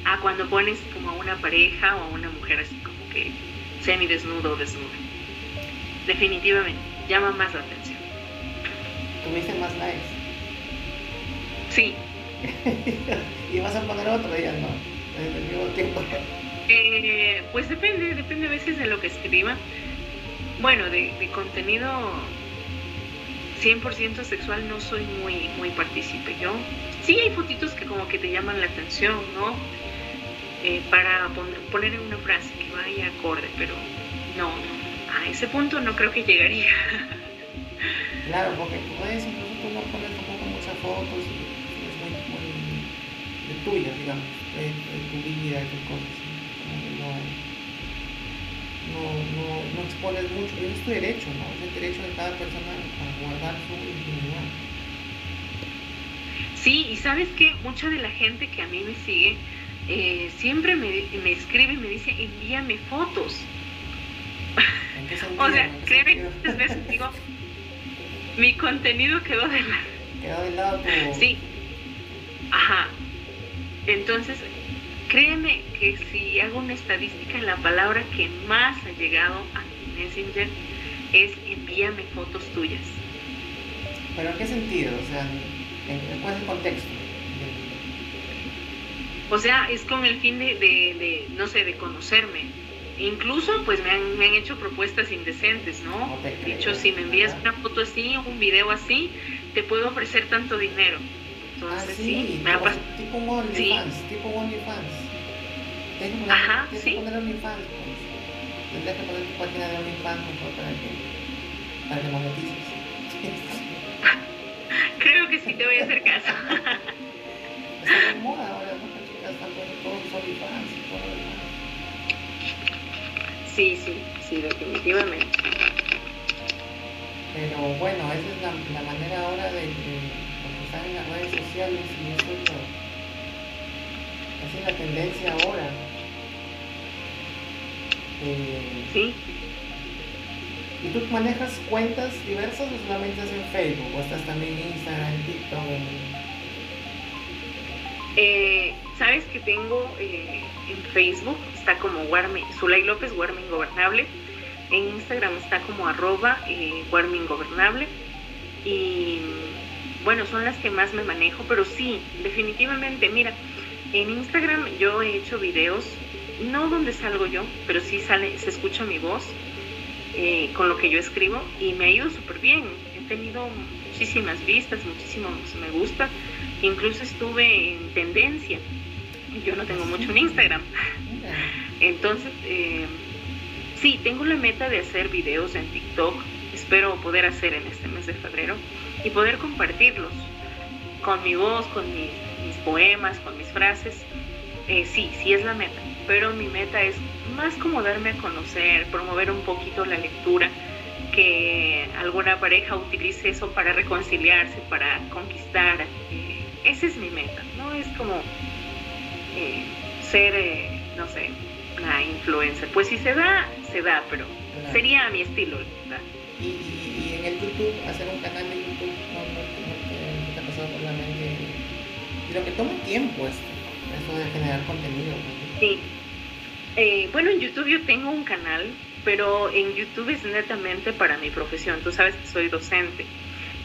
a cuando pones como a una pareja o a una mujer así como que semi desnudo o desnuda. Definitivamente, llama más la atención. ¿Tuviste más likes? Sí. ¿Y vas a poner otro día, no? En el mismo tiempo. Eh, pues depende, depende a veces de lo que escriba. Bueno, de, contenido 100% sexual no soy muy, muy partícipe. Yo sí hay fotitos que como que te llaman la atención, ¿no? Eh, para poner en una frase que vaya acorde, pero no, a ese punto no creo que llegaría. Claro, porque puedes incluso tú no pones tampoco muchas fotos es muy, muy de tuyas, digamos, de, tu vida, de tus cosas. No, no, no, expones mucho, y es tu derecho, ¿no? Es el derecho de cada persona a guardar su intimidad. Sí, y sabes que mucha de la gente que a mí me sigue, eh, siempre me, me, escribe y me dice, envíame fotos. o sea, créeme que muchas veces digo, mi contenido quedó de lado. Quedó de lado tu... Sí. Ajá. Entonces, créeme que si hago una estadística, la palabra que más ha llegado a mi Messenger es envíame fotos tuyas. ¿Pero en qué sentido? O sea, ¿cuál es el contexto? O sea, es con el fin de, no sé, de conocerme. Incluso, pues me han, me han hecho propuestas indecentes, ¿no? Dicho, si me envías una foto así, un video así, te puedo ofrecer tanto dinero. Entonces, ah, sí, me ha pasado. Tipo OnlyFans, sí. tipo OnlyFans. Tienes que Ajá, tienes sí. que poner OnlyFans, pues. Tendrías que poner tu página de OnlyFans mejor para que, para que monetices. Creo que sí te voy a hacer caso. Está de moda ahora, ¿no? están todos OnlyFans y todo lo demás. Sí, sí, sí, definitivamente. Pero bueno, esa es la, la manera ahora de, de, están en las redes sociales y eso es, lo, esa es la tendencia ahora. Eh, sí. ¿Y tú manejas cuentas diversas o solamente estás en Facebook? ¿O estás también en Instagram, en TikTok? Eh, Sabes que tengo eh, en Facebook, está como Warmi, Zulay López, Warmi Ingobernable. En Instagram está como arroba eh, Ingobernable. Y bueno, son las que más me manejo, pero sí, definitivamente, mira, en Instagram yo he hecho videos, no donde salgo yo, pero sí sale, se escucha mi voz eh, con lo que yo escribo y me ha ido súper bien. He tenido muchísimas vistas, muchísimos me gusta, incluso estuve en tendencia yo no tengo mucho en Instagram. Entonces, eh, sí, tengo la meta de hacer videos en TikTok. Espero poder hacer en este mes de febrero y poder compartirlos con mi voz, con mis, poemas, con mis frases. Eh, sí, sí es la meta, pero mi meta es más como darme a conocer, promover un poquito la lectura, que alguna pareja utilice eso para reconciliarse, para conquistar. Eh, esa es mi meta, ¿no? Es como eh, ser, eh, no sé, una influencer. Pues si se da, se da, pero sería mi estilo. ¿verdad? ¿Y, y, en el YouTube, hacer un canal de Que toma tiempo esto, eso de generar contenido. Sí. Eh, bueno, en YouTube yo tengo un canal pero en YouTube es netamente para mi profesión. Tú sabes que soy docente.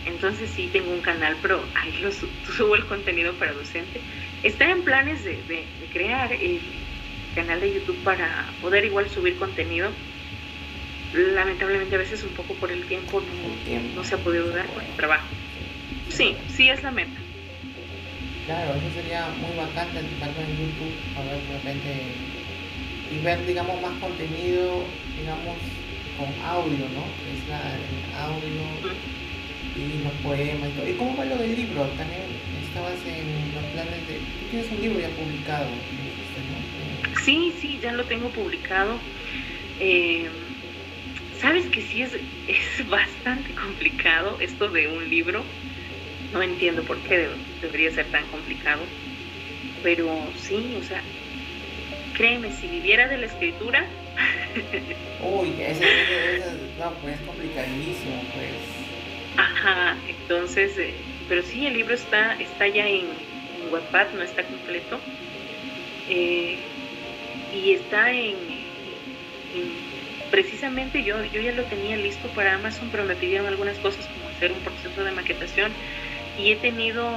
Entonces sí tengo un canal, pero ahí lo subo el contenido para docente. Está en planes de, crear el canal de YouTube para poder igual subir contenido. Lamentablemente a veces un poco por el tiempo no, no se ha podido dar por el trabajo. Sí, sí es la meta. Claro, eso sería muy bacán tanto en YouTube, a ver de repente, y ver, digamos, más contenido, digamos, con audio, ¿no? Es la, el audio y los poemas y todo. ¿Y cómo va lo del libro? También estabas en los planes de... Tú tienes un libro ya publicado, Sí, sí, ya lo tengo publicado. Eh, Sabes que sí es, es bastante complicado esto de un libro no entiendo por qué debería ser tan complicado. Pero sí, o sea, créeme, si viviera de la escritura... Uy, ese, no, pues complicadísimo, pues. Ajá, entonces, eh, pero sí, el libro está, está ya en, en Wattpad, no está completo. Eh, y está en, precisamente yo, yo ya lo tenía listo para Amazon, pero me pidieron algunas cosas como hacer un proceso de maquetación y he tenido,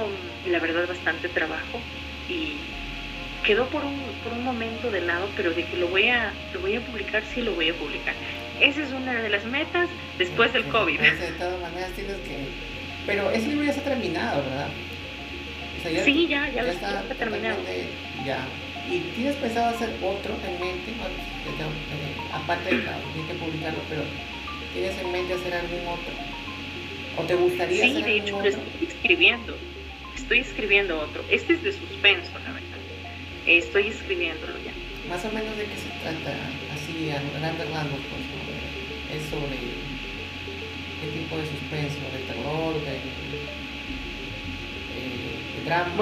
la verdad, bastante trabajo y quedó por un, por un momento de lado, pero de que lo voy, a, lo voy a publicar, sí lo voy a publicar. Esa es una de las metas después del COVID. de todas maneras tienes que... Pero ese libro ya está terminado, ¿verdad? sí, ya, ya, está, terminado. Ya. ¿Y tienes pensado hacer otro en mente? Aparte de que publicarlo, pero ¿tienes en mente hacer algún otro? ¿O te gustaría Sí, de hecho, lo estoy escribiendo. Estoy escribiendo otro. Este es de suspenso, la verdad. Estoy escribiéndolo ya. Más o menos de qué se trata, así a grandes rasgos, pues, es sobre qué tipo de suspenso, de terror, de, de, drama,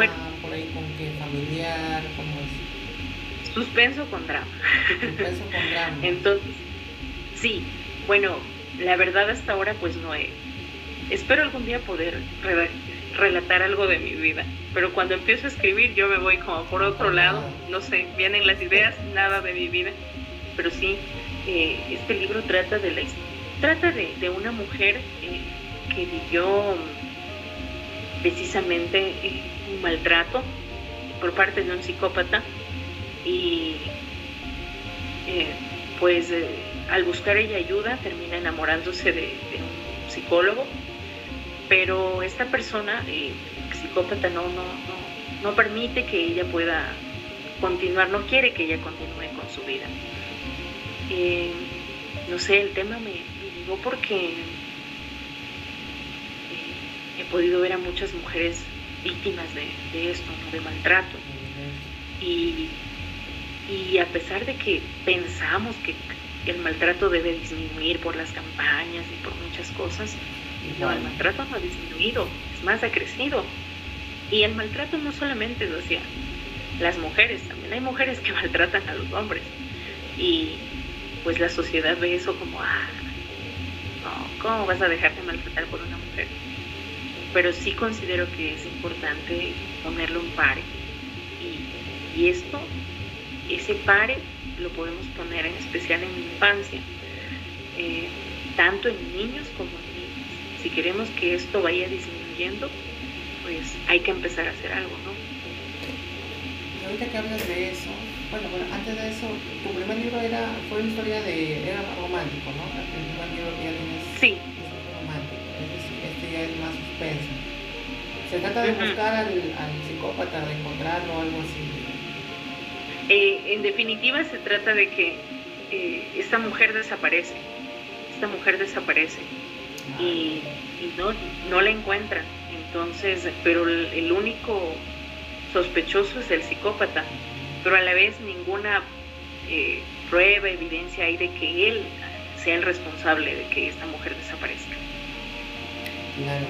por ahí con qué familiar, cómo es. Suspenso con drama. Suspenso con drama. Entonces, sí, bueno, la verdad hasta ahora pues no he espero algún día poder relatar algo de mi vida, pero cuando empiezo a escribir yo me voy como por otro lado, no sé, vienen las ideas, nada de mi vida, pero sí, eh, este libro trata de la trata de, una mujer eh, que vivió precisamente eh, un maltrato por parte de un psicópata y pues al buscar ella ayuda termina enamorándose de un psicólogo pero esta persona, eh, psicópata, no, no, no, permite que ella pueda continuar, no quiere que ella continúe con su vida. Eh, no sé, el tema me, llegó porque eh, he podido ver a muchas mujeres víctimas de, esto, de maltrato. Y, y a pesar de que pensamos que el maltrato debe disminuir por las campañas y por muchas cosas, no, el maltrato no ha disminuido, es más, ha crecido. Y el maltrato no solamente es hacia las mujeres, también hay mujeres que maltratan a los hombres. Y pues la sociedad ve eso como, ah, no, ¿cómo vas a dejarte maltratar por una mujer? Pero sí considero que es importante ponerle un pare. Y, esto, ese pare, lo podemos poner en especial en la infancia, eh, tanto en niños como en si queremos que esto vaya disminuyendo, pues hay que empezar a hacer algo, ¿no? Y ahorita que hablas de eso, bueno, bueno, antes de eso, tu primer libro era, fue una historia de, era romántico, ¿no? El primer libro que ya tienes sí. es romántico, este ya es más suspenso. Se trata de buscar al, al, psicópata, de encontrarlo o algo así. Eh, en definitiva se trata de que eh, esta mujer desaparece, esta mujer desaparece y, no, no la encuentran. Entonces, pero el, único sospechoso es el psicópata, pero a la vez ninguna eh, prueba, evidencia hay de que él sea el responsable de que esta mujer desaparezca. Claro.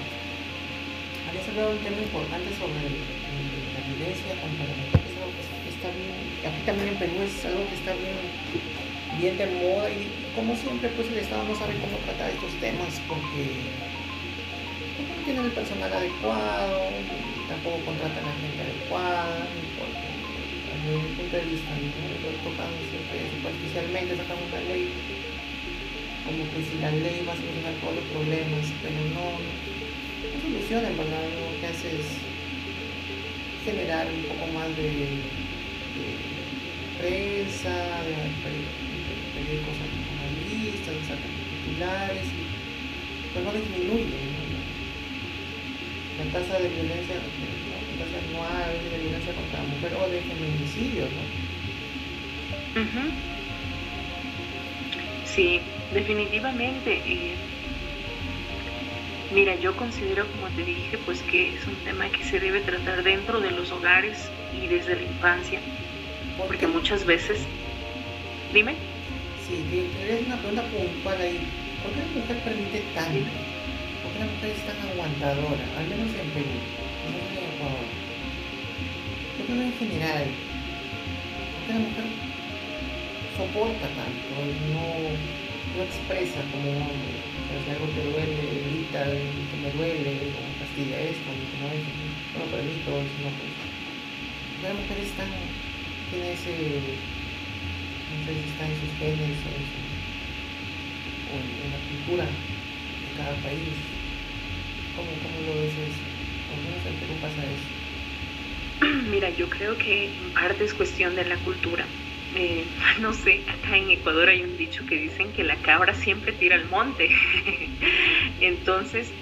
Habías hablado de un tema importante sobre la violencia contra la mujer, es algo que está bien, aquí también en Perú es algo que está bien bien de moda y como siempre pues el Estado no sabe cómo tratar estos temas porque no tienen el personal adecuado, tampoco contratan a la gente adecuada, porque desde mi punto de vista, lo tocan siempre superficialmente, sacan una ley como que si la ley va a solucionar todos los problemas, pero no, no soluciona, ¿verdad? Lo que hace es generar un poco más de, prensa, de, periódicos analistas, de sacar titulares, pero no disminuye la tasa de violencia, la tasa anual de violencia contra la mujer o de feminicidio, ¿no? Sí, definitivamente. Eh, mira, yo considero, como te dije, pues que es un tema que se debe tratar dentro de los hogares y desde la infancia, porque muchas veces... Dime. Sí, es una pregunta puntual ahí. ¿Por qué la mujer permite tanto? ¿Por qué la mujer es tan aguantadora? Al menos en Perú, no en Ecuador. Yo creo en general. ¿Por qué la mujer soporta tanto, no, no expresa como un hombre. si algo te duele, grita, que me duele, o castiga esto, que no, no lo permito, no pues. La mujer está, tiene ese, está en sus genes o, en, en, la cultura de cada país. ¿Cómo, cómo lo ves eso? ¿Cómo en Perú pasa eso? Mira, yo creo que parte es cuestión de la cultura eh, no sé, acá en Ecuador hay un dicho que dicen que la cabra siempre tira al monte. Entonces,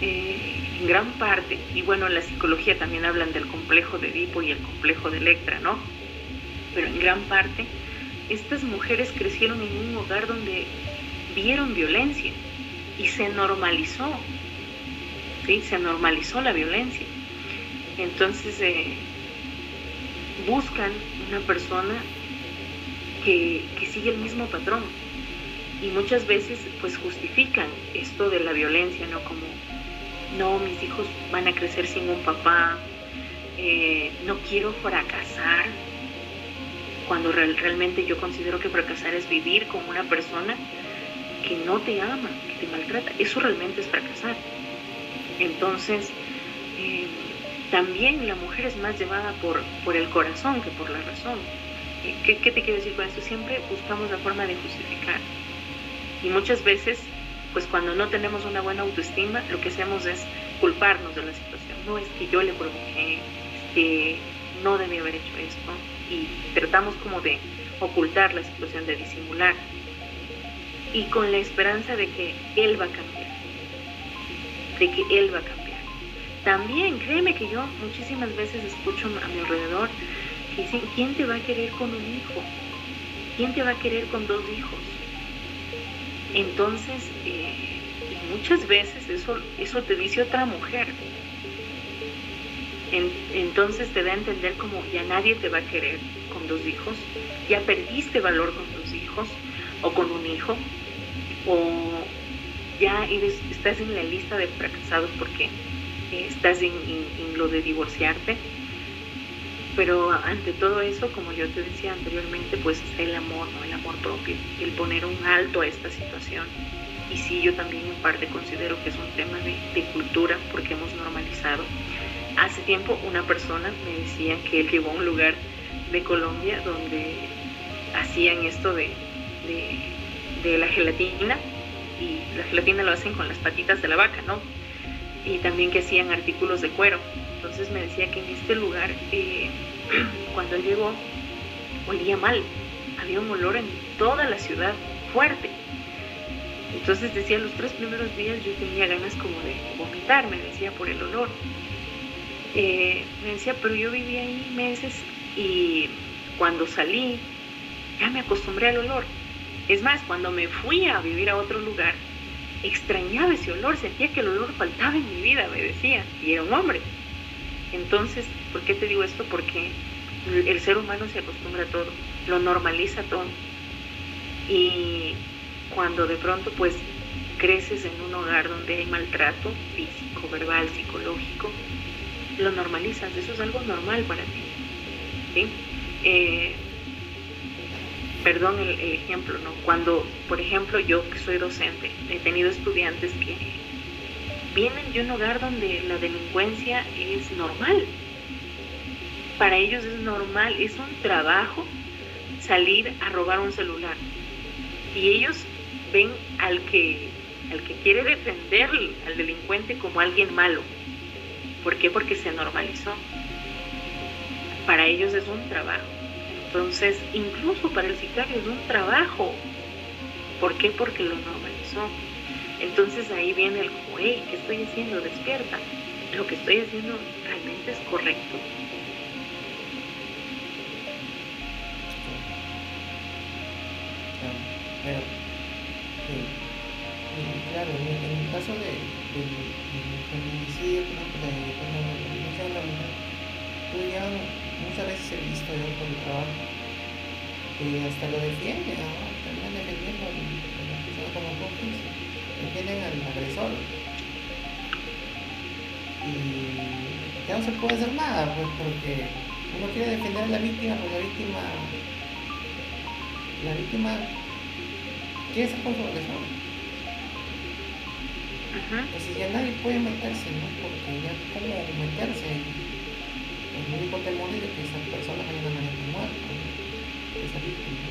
eh, en gran parte, y bueno, la psicología también hablan del complejo de Edipo y el complejo de Electra, ¿no? Pero en gran parte, estas mujeres crecieron en un hogar donde vieron violencia y se normalizó, ¿sí? Se normalizó la violencia. Entonces, eh, buscan una persona que, sigue el mismo patrón. Y muchas veces pues justifican esto de la violencia, ¿no? Como, no, mis hijos van a crecer sin un papá, eh, no quiero fracasar, cuando realmente yo considero que fracasar es vivir con una persona que no te ama, que te maltrata. Eso realmente es fracasar. Entonces, eh, también la mujer es más llevada por, por el corazón que por la razón. ¿Qué, te quiero decir con esto? Siempre buscamos la forma de justificar. Y muchas veces, pues cuando no tenemos una buena autoestima, lo que hacemos es culparnos de la situación. No es que yo le provoqué, que no debía haber hecho esto. Y tratamos como de ocultar la situación, de disimular. Y con la esperanza de que él va a cambiar. De que él va a cambiar. También, créeme que yo muchísimas veces escucho a mi alrededor Dicen, ¿quién te va a querer con un hijo? ¿Quién te va a querer con dos hijos? Entonces, eh, muchas veces eso, eso te dice otra mujer. Entonces te da a entender como ya nadie te va a querer con dos hijos, ya perdiste valor con dos hijos o con un hijo, o ya estás en la lista de fracasados porque estás en lo de divorciarte pero ante todo eso, como yo te decía anteriormente, pues está el amor, ¿no? El amor propio, el poner un alto a esta situación. Y sí, yo también en parte considero que es un tema de, cultura porque hemos normalizado. Hace tiempo una persona me decía que él llegó a un lugar de Colombia donde hacían esto de, de, la gelatina y la gelatina lo hacen con las patitas de la vaca, ¿no? Y también que hacían artículos de cuero entonces me decía que en este lugar, eh, cuando él llegó, olía mal. Había un olor en toda la ciudad fuerte. Entonces decía, los tres primeros días yo tenía ganas como de vomitar, me decía, por el olor. Eh, me decía, pero yo viví ahí meses y cuando salí ya me acostumbré al olor. Es más, cuando me fui a vivir a otro lugar, extrañaba ese olor, sentía que el olor faltaba en mi vida, me decía, y era un hombre. Entonces, ¿por qué te digo esto? Porque el ser humano se acostumbra a todo, lo normaliza todo. Y cuando de pronto pues creces en un hogar donde hay maltrato físico, verbal, psicológico, lo normalizas, eso es algo normal para ti. Eh, perdón el, el, ejemplo, ¿no? Cuando, por ejemplo, yo que soy docente, he tenido estudiantes que vienen de un hogar donde la delincuencia es normal. Para ellos es normal, es un trabajo salir a robar un celular. Y ellos ven al que, al que quiere defender al delincuente como alguien malo. ¿Por qué? Porque se normalizó. Para ellos es un trabajo. Entonces, incluso para el sicario es un trabajo. ¿Por qué? Porque lo normalizó. Entonces ahí viene el como, ¿qué estoy haciendo? Despierta. Lo que estoy haciendo realmente es correcto. Claro, en, el caso de, del feminicidio, por ejemplo, de, de, la mujer, yo ya muchas veces he visto yo por el trabajo que hasta lo defienden, ¿no? terminan defendiendo a la persona como cómplice defienden al agresor. Y ya no se puede hacer nada, pues porque uno quiere defender a la víctima, pues la víctima, la víctima quiere ser con su agresor. Pues ya nadie puede meterse, ¿no? Porque ya cómo meterse, el único temor es de que esa persona vaya a manera muerta, esa víctima.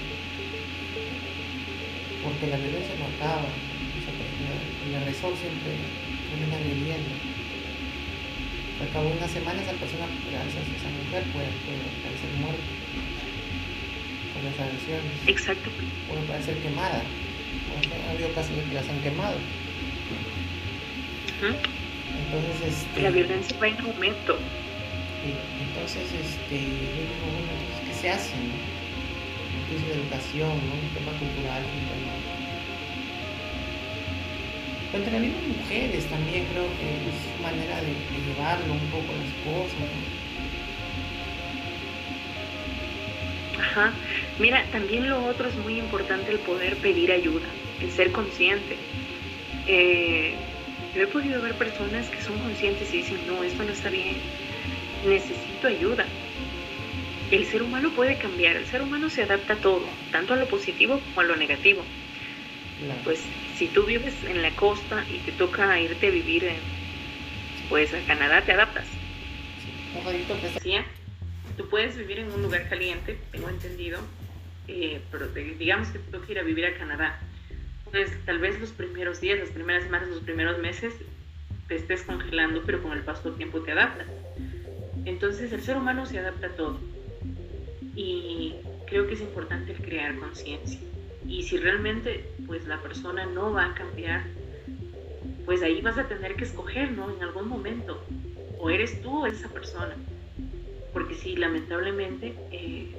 Porque la violencia no acaba el agresor siempre termina viviendo. Al cabo de una semana esa persona, esa, mujer puede, puede ser muerta con las agresiones. Exacto. Puede parecer quemada. Ha habido casos de que las han quemado. Entonces, este, la violencia va en aumento. entonces, este, yo digo, bueno, entonces, ¿qué se hace? No? Un de educación, ¿no? un tema cultural, un tema pero también mujeres también creo que es su manera de, llevarlo un poco las cosas. Ajá. Mira, también lo otro es muy importante el poder pedir ayuda, el ser consciente. Eh, yo he podido ver personas que son conscientes y dicen, no, esto no está bien, necesito ayuda. El ser humano puede cambiar, el ser humano se adapta a todo, tanto a lo positivo como a lo negativo. Pues si tú vives en la costa y te toca irte a vivir en, pues a Canadá, te adaptas. Sí, tú puedes vivir en un lugar caliente, tengo entendido, eh, pero digamos que te toca ir a vivir a Canadá. Pues tal vez los primeros días, las primeras semanas, los primeros meses te estés congelando, pero con el paso del tiempo te adaptas. Entonces el ser humano se adapta a todo. Y creo que es importante crear conciencia. Y si realmente pues la persona no va a cambiar, pues ahí vas a tener que escoger, ¿no? En algún momento. O eres tú o esa persona. Porque sí, lamentablemente eh,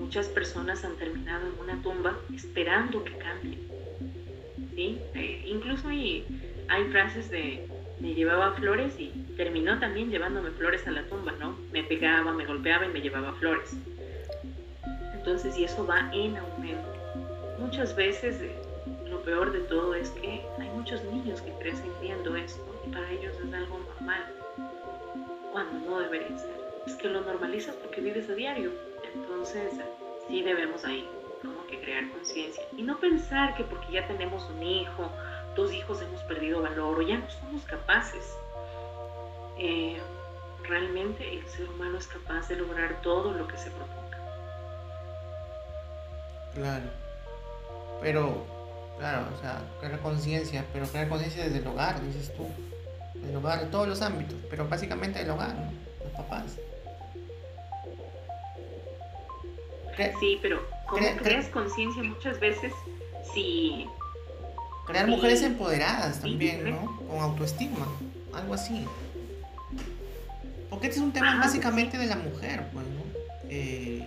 muchas personas han terminado en una tumba esperando que cambie. ¿Sí? Eh, incluso hay, hay frases de me llevaba flores y terminó también llevándome flores a la tumba, ¿no? Me pegaba, me golpeaba y me llevaba flores. Entonces, y eso va en aumento muchas veces eh, lo peor de todo es que hay muchos niños que crecen viendo esto y para ellos es algo normal, cuando no debería ser. Es que lo normalizas porque vives a diario. Entonces, sí debemos ahí como que crear conciencia y no pensar que porque ya tenemos un hijo, dos hijos hemos perdido valor o ya no somos capaces. Eh, realmente el ser humano es capaz de lograr todo lo que se proponga. Claro. Pero, claro, o sea, crear conciencia, pero crear conciencia desde el hogar, dices tú. Desde el hogar, en todos los ámbitos, pero básicamente el hogar, ¿no? Los papás. sí, pero como creas conciencia muchas veces, si... Crear mujeres empoderadas también, ¿no? Con autoestima, algo así. Porque este es un tema básicamente de la mujer, pues, ¿no? Eh,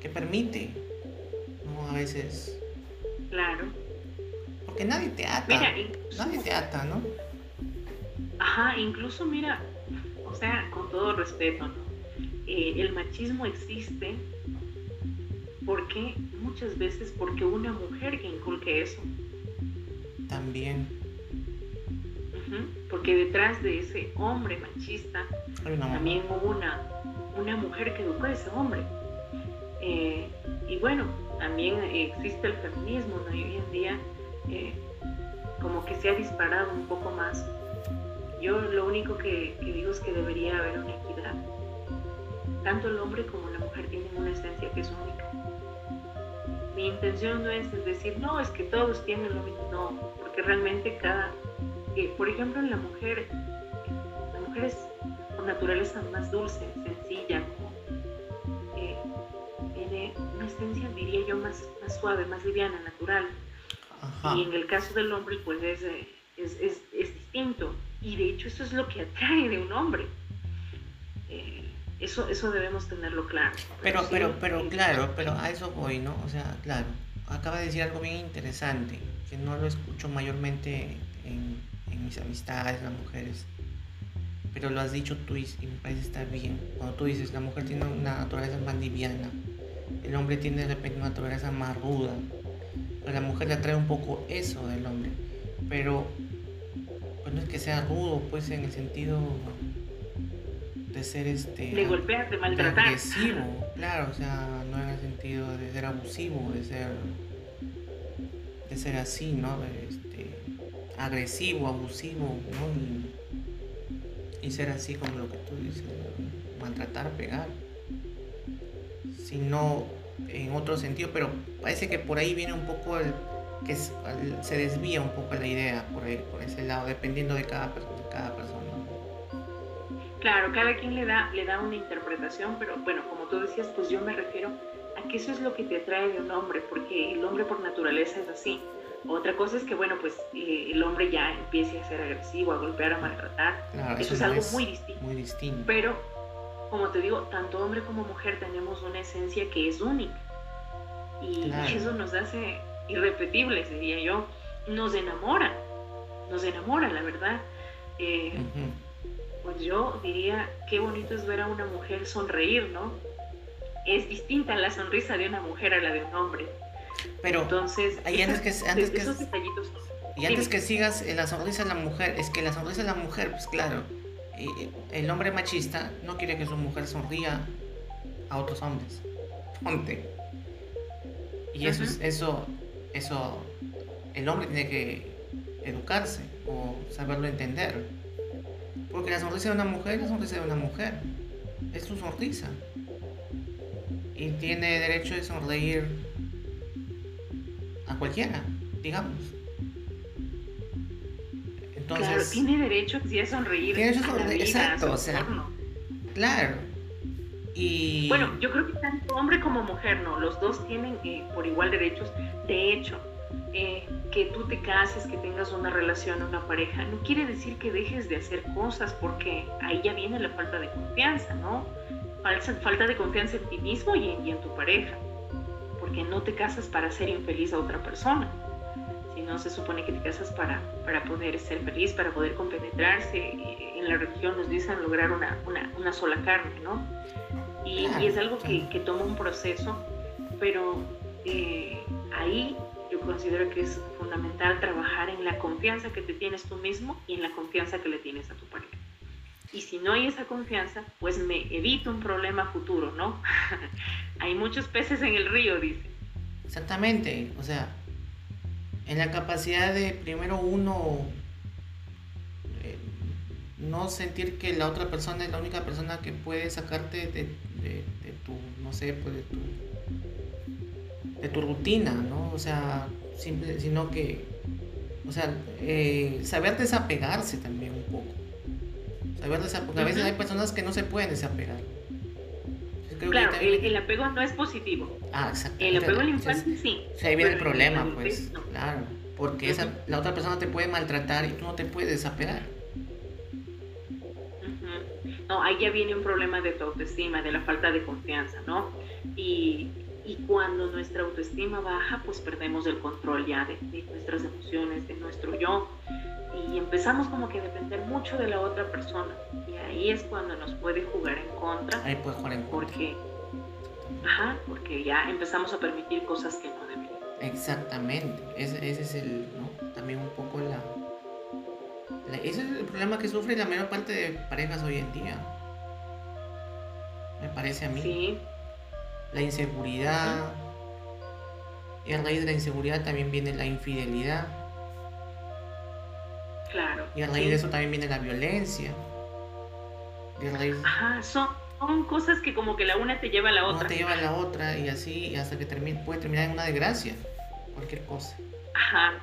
que permite a veces. Claro. Porque nadie te ata. nadie te ata, ¿no? Ajá, incluso mira, o sea, con todo respeto, ¿no? Eh, el machismo existe porque muchas veces porque una mujer que inculque eso. También. porque detrás de ese hombre machista también hubo una, una mujer que educó a ese hombre. Eh, y bueno, también existe el feminismo, ¿no? Y hoy en día eh, como que se ha disparado un poco más. Yo lo único que, digo es que debería haber una equidad. Tanto el hombre como la mujer tienen una esencia que es única. Mi intención no es decir, no, es que todos tienen lo mismo, no, porque realmente cada, eh, por ejemplo, en la mujer, la mujer es por naturaleza más dulce, sencilla, eh, tiene una esencia, diría yo, más, más suave, más liviana, natural. Y en el caso del hombre, pues es, eh, es, es, es, distinto. Y de hecho eso es lo que atrae de un hombre. Eso, eso debemos tenerlo claro. Pero, pero, pero, claro, pero a eso voy, ¿no? O sea, claro, acaba de decir algo bien interesante, que no lo escucho mayormente en, mis amistades, las mujeres. Pero lo has dicho tú y, me parece estar bien. Cuando tú dices, la mujer tiene una naturaleza más liviana, el hombre tiene de repente una naturaleza más ruda. Pero la mujer le atrae un poco eso del hombre. Pero pues no es que sea rudo, pues en el sentido de ser este de golpear, de maltratar. agresivo, claro, o sea, no en el sentido de ser abusivo, de ser de ser así, ¿no? este, agresivo, abusivo, ¿no? Y, ser así como lo que tú dices, maltratar, pegar. Sino en otro sentido, pero parece que por ahí viene un poco el que se desvía un poco la idea por, por ese lado, dependiendo de cada, de cada persona. Claro, cada quien le da, le da una interpretación, pero bueno, como tú decías, pues yo me refiero a que eso es lo que te atrae de un hombre, porque el hombre por naturaleza es así. Otra cosa es que, bueno, pues eh, el hombre ya empiece a ser agresivo, a golpear, a maltratar. eso, es algo muy distinto. Muy distinto. Pero, como te digo, tanto hombre como mujer tenemos una esencia que es única. Y eso nos hace irrepetibles, diría yo. Nos enamora, nos enamora, la verdad. Eh, pues yo diría, qué bonito es ver a una mujer sonreír, ¿no? Es distinta la sonrisa de una mujer a la de un hombre. Pero entonces, ahí antes que, antes que, y antes que sigas la sonrisa de la mujer, es que la sonrisa de la mujer, pues claro, el hombre machista no quiere que su mujer sonría a otros hombres. Ponte. Y eso es, eso, eso, el hombre tiene que educarse o saberlo entender. Porque la sonrisa de una mujer es la sonrisa de una mujer. Es su sonrisa. Y tiene derecho de sonreír a cualquiera, digamos. Entonces, claro, tiene derecho a sonreír. Tiene derecho a sonreír, exacto, o sea. Claro. Y... Bueno, yo creo que tanto hombre como mujer, no, los dos tienen eh, por igual derechos. De hecho, eh, que tú te cases, que tengas una relación, una pareja, no quiere decir que dejes de hacer cosas porque ahí ya viene la falta de confianza, ¿no? Falta, falta de confianza en ti mismo y en, tu pareja, porque no te casas para ser infeliz a otra persona, sino se supone que te casas para, para poder ser feliz, para poder compenetrarse. En la religión nos dicen lograr una, una, una sola carne, ¿no? Y, es algo que, que, toma un proceso, pero eh, ahí considero que es fundamental trabajar en la confianza que te tienes tú mismo y en la confianza que le tienes a tu pareja. Y si no hay esa confianza, pues me evito un problema futuro, ¿no? hay muchos peces en el río, dice. Exactamente, o sea, en la capacidad de primero uno eh, no sentir que la otra persona es la única persona que puede sacarte de, de tu, no sé, pues de tu de tu rutina, ¿no? O sea, simple, sino que, o sea, eh, saber desapegarse también un poco. Saber desapegarse, a veces hay personas que no se pueden desapegar. claro, el, apego no es positivo. Ah, exacto. El apego al infancia sí. O sea, ahí viene el problema, pues, claro. Porque esa, la otra persona te puede maltratar y tú no te puedes desapegar. No, ahí ya viene un problema de tu autoestima, de la falta de confianza, ¿no? Y y cuando nuestra autoestima baja, pues perdemos el control ya de, nuestras emociones, de nuestro yo. Y empezamos como que a depender mucho de la otra persona. Y ahí es cuando nos puede jugar en contra. Ahí puede jugar en contra. Porque, ajá, porque ya empezamos a permitir cosas que no deberían. Exactamente. Ese, ese es el, ¿no? También un poco la, la, Ese es el problema que sufre la mayor parte de parejas hoy en día. Me parece a mí. Sí la inseguridad. Y a raíz de la inseguridad también viene la infidelidad. Claro. Y a raíz de eso también viene la violencia. Ajá, son, son cosas que como que la una te lleva a la otra. Una te lleva a la otra y así hasta que termine, puede terminar en una desgracia, cualquier cosa. Ajá.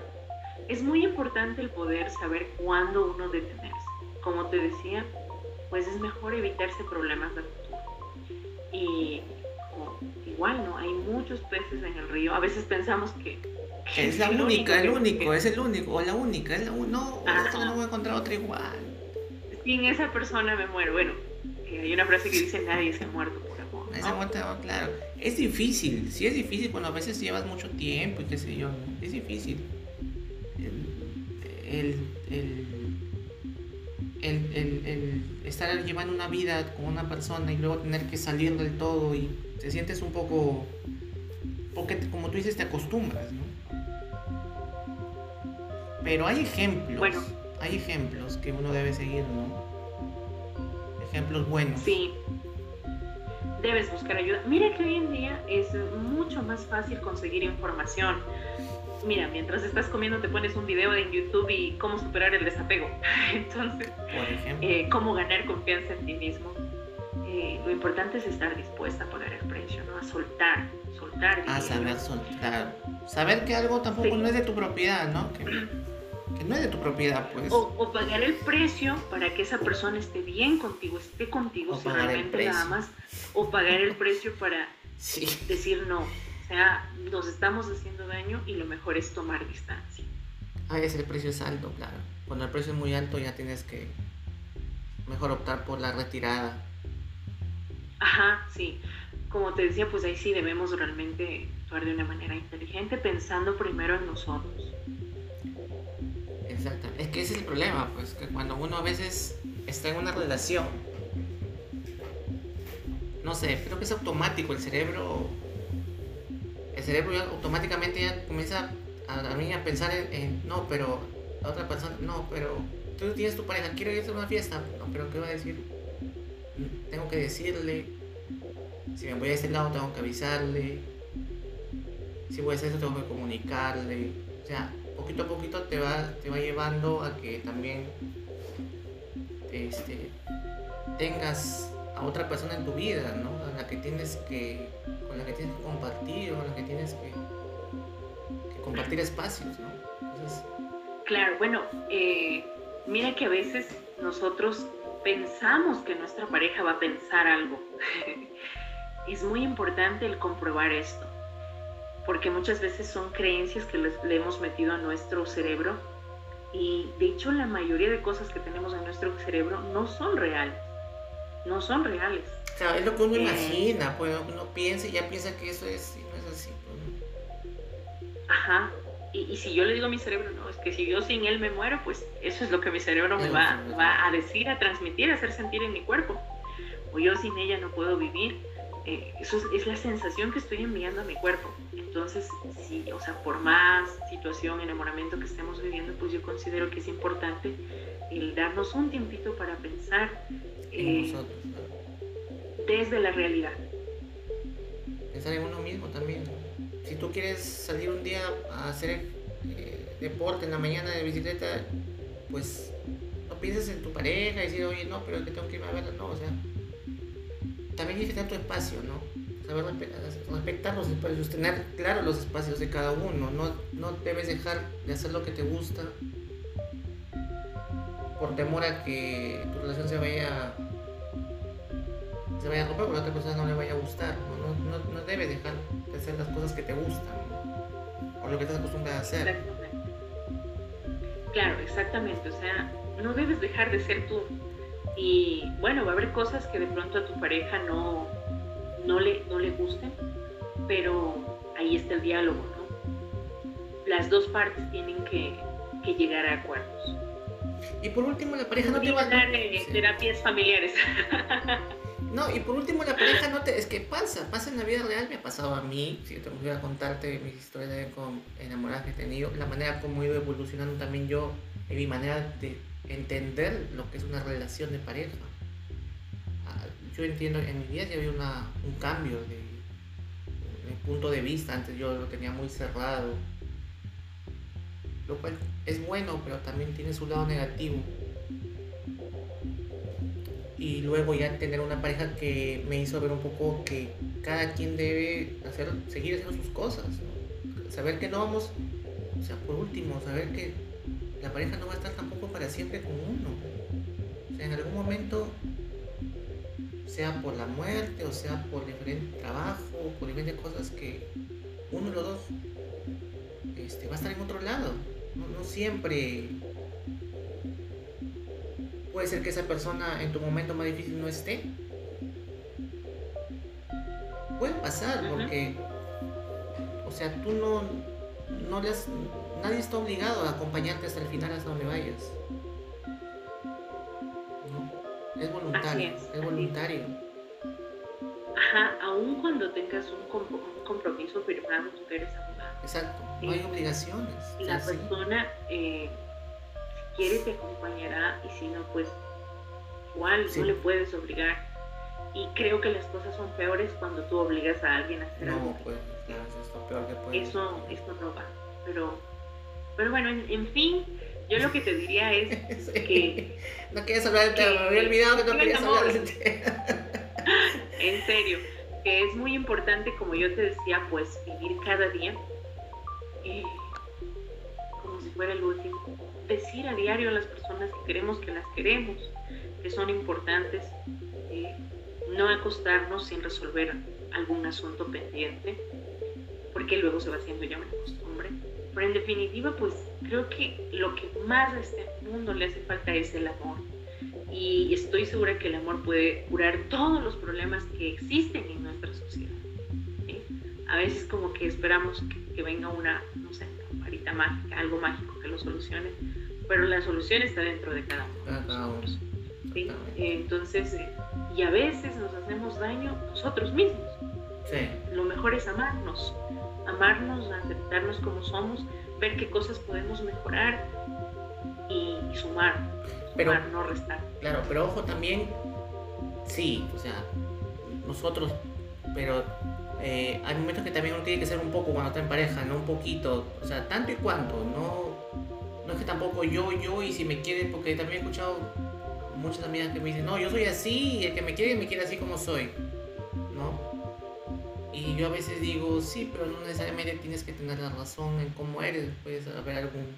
Es muy importante el poder saber cuándo uno detenerse. Como te decía, pues es mejor evitarse problemas de futuro. Y igual, ¿no? Hay muchos peces en el río. A veces pensamos que... es la única, el único, es el único, o la única, es la no, no voy a encontrar otra igual. Sin esa persona me muero. Bueno, hay una frase que dice nadie se ha muerto por amor. ¿no? claro. Es difícil, sí es difícil cuando a veces llevas mucho tiempo y qué sé yo, es difícil. El, el, el, el, estar llevando una vida con una persona y luego tener que salir del todo y te sientes un poco, porque como tú dices, te acostumbras, ¿no? Pero hay ejemplos, bueno. hay ejemplos que uno debe seguir, ¿no? Ejemplos buenos. Sí. Debes buscar ayuda. Mira que hoy en día es mucho más fácil conseguir información mira, mientras estás comiendo te pones un video en YouTube y cómo superar el desapego. Entonces, eh, cómo ganar confianza en ti mismo. Eh, lo importante es estar dispuesta a pagar el precio, ¿no? A soltar, soltar. A saber soltar. Saber que algo tampoco no es de tu propiedad, ¿no? Que, no es de tu propiedad, pues. O, pagar el precio para que esa persona esté bien contigo, esté contigo si realmente la amas. O pagar el precio para decir no o sea, nos estamos haciendo daño y lo mejor es tomar distancia. A veces el precio es alto, claro. Cuando el precio es muy alto ya tienes que mejor optar por la retirada. Ajá, sí. Como te decía, pues ahí sí debemos realmente actuar de una manera inteligente, pensando primero en nosotros. Exacto. Es que ese es el problema, pues, que cuando uno a veces está en una relación, no sé, creo que es automático, el cerebro cerebro automáticamente ya comienza a, a mí a pensar en, no, pero la otra persona, no, pero tú tienes tu pareja, quiero ir a una fiesta, no, pero ¿qué va a decir? Tengo que decirle, si me voy a ese lado tengo que avisarle, si voy a hacer eso tengo que comunicarle, o sea, poquito a poquito te va, te va llevando a que también este, tengas a otra persona en tu vida, ¿no? A la que tienes que, con la que tienes que compartir, o con la que tienes que, compartir espacios, ¿no? Claro, bueno, eh, mira que a veces nosotros pensamos que nuestra pareja va a pensar algo. es muy importante el comprobar esto, porque muchas veces son creencias que le hemos metido a nuestro cerebro y de hecho la mayoría de cosas que tenemos en nuestro cerebro no son reales no son reales. O sea, es lo que uno eh, imagina, pues uno piensa y ya piensa que eso es, y no es así. Pues, Ajá. Y, si yo le digo a mi cerebro, no, es que si yo sin él me muero, pues eso es lo que mi cerebro me va, va a decir, a transmitir, a hacer sentir en mi cuerpo. O yo sin ella no puedo vivir. Eh, eso es, la sensación que estoy enviando a mi cuerpo. Entonces, sí, o sea, por más situación, enamoramiento que estemos viviendo, pues yo considero que es importante el darnos un tiempito para pensar eh, desde la realidad. Pensar en uno mismo también. Si tú quieres salir un día a hacer eh, deporte en la mañana de bicicleta, pues no pienses en tu pareja y decir, oye, no, pero es que tengo que irme a verla, no, o sea, también tienes que tener tu espacio, ¿no? Saber respetar los espacios, tener claro los espacios de cada uno, no, no debes dejar de hacer lo que te gusta por temor a que tu relación se vaya se vaya a romper porque a otra persona no le vaya a gustar. No, no, no, debes dejar de hacer las cosas que te gustan o lo que estás acostumbrada a hacer. Claro, exactamente. O sea, no debes dejar de ser tú. Y bueno, va a haber cosas que de pronto a tu pareja no, no, le, no le gusten, pero ahí está el diálogo, ¿no? Las dos partes tienen que, que llegar a acuerdos. Y por último, la pareja no te va a... dar terapias familiares. No, y por último, la pareja no te. Es que pasa, pasa en la vida real, me ha pasado a mí. Si yo te voy a contarte mis historias de con enamoradas que he tenido, la manera como he ido evolucionando también yo, en mi manera de entender lo que es una relación de pareja. Ah, yo entiendo, en mi vida ya había una, un cambio de, de punto de vista. Antes yo lo tenía muy cerrado, lo cual es bueno, pero también tiene su lado negativo y luego ya tener una pareja que me hizo ver un poco que cada quien debe hacer, seguir haciendo sus cosas, saber que no vamos, o sea, por último, saber que la pareja no va a estar tampoco para siempre con uno. O sea, en algún momento, sea por la muerte o sea por diferente trabajo, por diferentes cosas que uno de los dos este, va a estar en otro lado. No siempre puede ser que esa persona en tu momento más difícil no esté. Puede pasar, porque, o sea, tú no, no le nadie está obligado a acompañarte hasta el final, hasta donde vayas. Es voluntario, es, voluntario. Ajá, aun cuando tengas un, compromiso firmado, tú eres abogado. Exacto, no hay obligaciones. La persona eh, quiere te acompañará y si no, pues igual no le puedes obligar. Y creo que las cosas son peores cuando tú obligas a alguien a hacer algo. Pues, claro, eso es lo peor que puede Eso, no va. Pero, pero bueno, en, fin, yo lo que te diría es que... No quieres hablar del tema, me había olvidado que no querías hablar del tema. en serio, que es muy importante, como yo te decía, pues vivir cada día como si fuera el último decir a diario a las personas que queremos que las queremos, que son importantes, eh, no acostarnos sin resolver algún asunto pendiente, porque luego se va haciendo ya una costumbre. Pero en definitiva, pues creo que lo que más a este mundo le hace falta es el amor. Y estoy segura que el amor puede curar todos los problemas que existen en nuestra sociedad. A veces como que esperamos que, que venga una, no sé, varita mágica, algo mágico que lo solucione, pero la solución está dentro de cada uno de nosotros. ¿sí? Entonces, eh, y a veces nos hacemos daño nosotros mismos. Sí. Lo mejor es amarnos, amarnos, aceptarnos como somos, ver qué cosas podemos mejorar y, sumar, pero, sumar, no restar. Claro, pero ojo también, sí, o sea, nosotros, pero eh, hay momentos que también uno tiene que ser un poco cuando está en pareja, no un poquito, o sea, tanto y cuanto, no no es que tampoco yo, yo, y si me quiere, porque también he escuchado muchas amigas que me dicen, no, yo soy así, y el que me quiere, me quiere así como soy, ¿no? Y yo a veces digo, sí, pero no necesariamente tienes que tener la razón en cómo eres, puedes haber algún...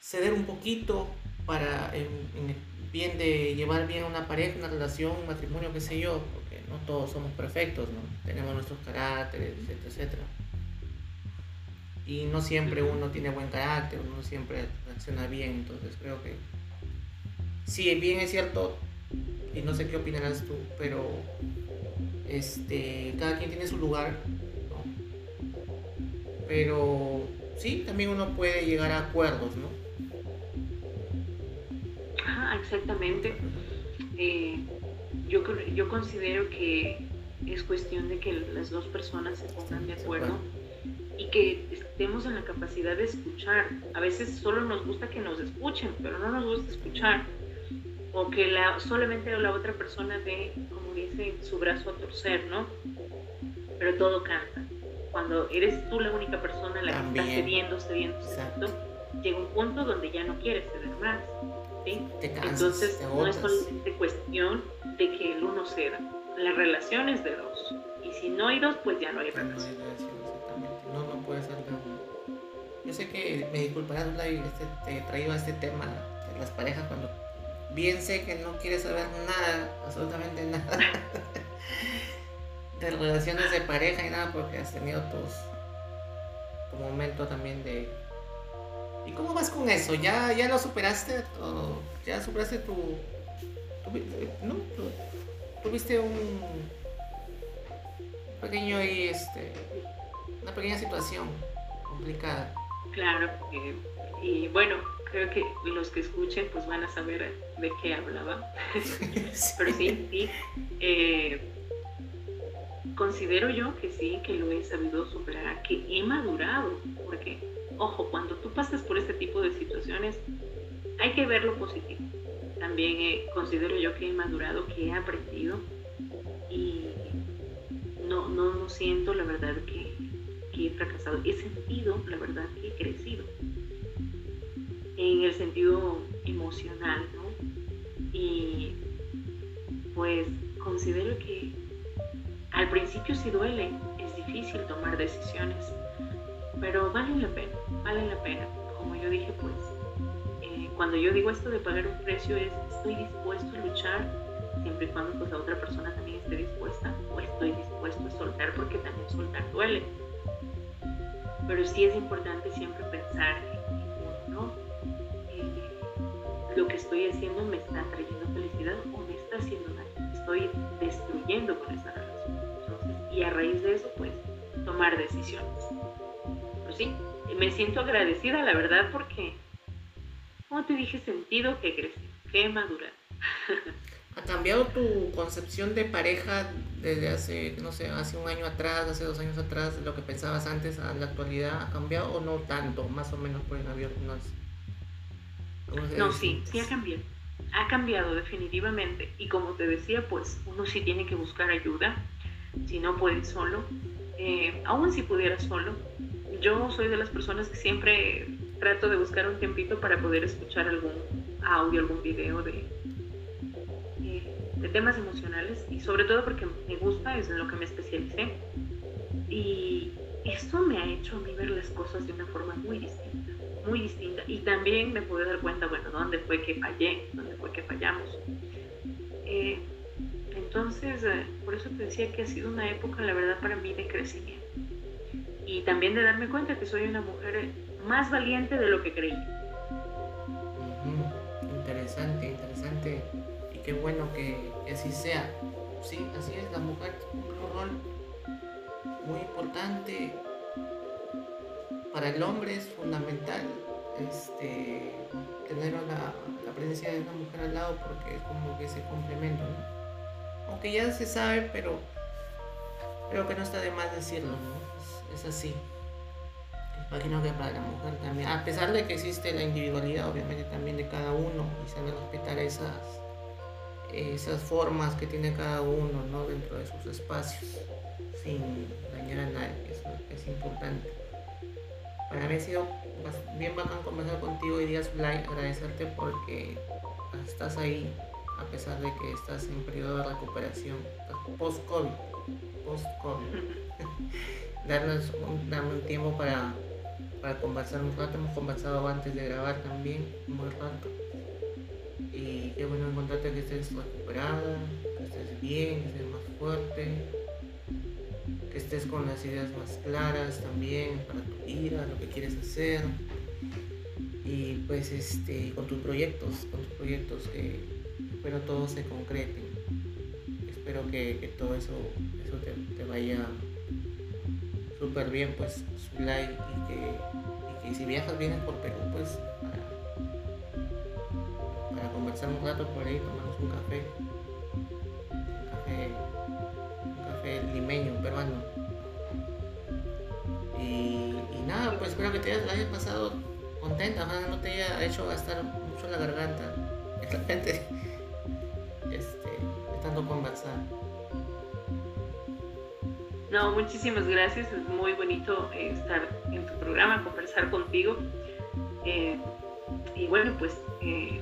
ceder un poquito para, en, el bien de llevar bien una pareja, una relación, un matrimonio, qué sé yo, porque no todos somos perfectos, ¿no? Tenemos nuestros caracteres, etcétera, etcétera y no siempre uno tiene buen carácter, uno siempre reacciona bien, entonces creo que sí, bien es cierto, y no sé qué opinarás tú, pero este, cada quien tiene su lugar, pero sí, también uno puede llegar a acuerdos, ¿no? Exactamente. Eh, yo, yo considero que es cuestión de que las dos personas se pongan de acuerdo y que estemos en la capacidad de escuchar. A veces solo nos gusta que nos escuchen, pero no nos gusta escuchar. O que la, solamente la otra persona ve, como dice, su brazo a torcer, ¿no? Pero todo canta. Cuando eres tú la única persona la que está cediendo, cediendo, cediendo, llega un punto donde ya no quieres ceder más. ¿Sí? Entonces, no es solamente cuestión de que el uno ceda. La relación es de dos. Y si no hay dos, pues ya no hay relación no, no puede ser Yo sé que me disculparás, este, te he traído a este tema de las parejas cuando bien sé que no quieres saber nada, absolutamente nada, de relaciones de pareja y nada, porque has tenido tus, tu momento también de... ¿Y cómo vas con eso? ¿Ya, ya lo superaste? ¿O ¿Ya superaste tu... no, tuviste un pequeño ahí, este una pequeña situación complicada. Claro, y bueno, creo que los que escuchen pues van a saber de qué hablaba. Pero sí, sí. Eh, considero yo que sí, que lo he sabido superar, que he madurado, porque, ojo, cuando tú pasas por este tipo de situaciones, hay que ver lo positivo. También considero yo que he madurado, que he aprendido y no, no, no siento la verdad que he fracasado, he sentido, la verdad, que he crecido en el sentido emocional, ¿no? Y pues considero que al principio sí duele, es difícil tomar decisiones, pero vale la pena, vale la pena. Como yo dije, pues eh, cuando yo digo esto de pagar un precio es estoy dispuesto a luchar siempre y cuando pues la otra persona también esté dispuesta o estoy dispuesto a soltar porque también soltar duele. Pero sí es importante siempre pensar en. Eh, lo que estoy haciendo me está trayendo felicidad o me está haciendo daño, estoy destruyendo con esta relación. y a raíz de eso pues tomar decisiones. Pues sí, me siento agradecida la verdad porque, como te dije, sentido que crecí, que madurado. ¿Ha cambiado tu concepción de pareja desde hace, no sé, hace un año atrás, hace dos años atrás, lo que pensabas antes a la actualidad? ¿Ha cambiado o no tanto? Más o menos por haber unos... No, sí, sí ha cambiado. Ha cambiado definitivamente. Y como te decía, pues uno sí tiene que buscar ayuda. Si no puede solo, eh, aún si pudiera solo, yo soy de las personas que siempre trato de buscar un tiempito para poder escuchar algún audio, algún video de, de temas emocionales y sobre todo porque me gusta, es en lo que me especialicé. Y esto me ha hecho a mí ver las cosas de una forma muy distinta, muy distinta. Y también me pude dar cuenta, bueno, dónde fue que fallé, dónde fue que fallamos. Eh, entonces, eh, por eso te decía que ha sido una época, la verdad, para mí de crecimiento. Y también de darme cuenta que soy una mujer más valiente de lo que creí. Interesante, interesante qué bueno que, así sea. Sí, así es, la mujer cumple un rol muy importante. Para el hombre es fundamental este, tener la, la, presencia de una mujer al lado porque es como que se complementa, ¿no? Aunque ya se sabe, pero creo que no está de más decirlo, ¿no? Es, así. Imagino que para la mujer también, a pesar de que existe la individualidad, obviamente también de cada uno, y saber respetar esas, esas formas que tiene cada uno ¿no? dentro de sus espacios sin dañar a nadie, eso es importante. Para mí ha sido bien bacán conversar contigo y días Blay, agradecerte porque estás ahí a pesar de que estás en periodo de recuperación post-COVID. Post-COVID. Darnos un, darme un tiempo para, para conversar un rato. Hemos conversado antes de grabar también, un buen rato y qué bueno encontrarte que estés recuperada, que estés bien, que estés más fuerte, que estés con las ideas más claras también para tu vida, lo que quieres hacer y pues este con tus proyectos, con tus proyectos que espero todo se concreten. Espero que, todo eso, eso te, vaya súper bien pues su like y que, y que si viajas vienes por Perú pues conversar un rato por ahí, tomamos un café, un café, un café limeño, peruano. Y, nada, pues espero que te hayas, pasado contenta, ojalá no te haya hecho gastar mucho la garganta, de repente, este, estando conversar. No, muchísimas gracias, es muy bonito eh, estar en tu programa, conversar contigo. Eh, y bueno, pues eh,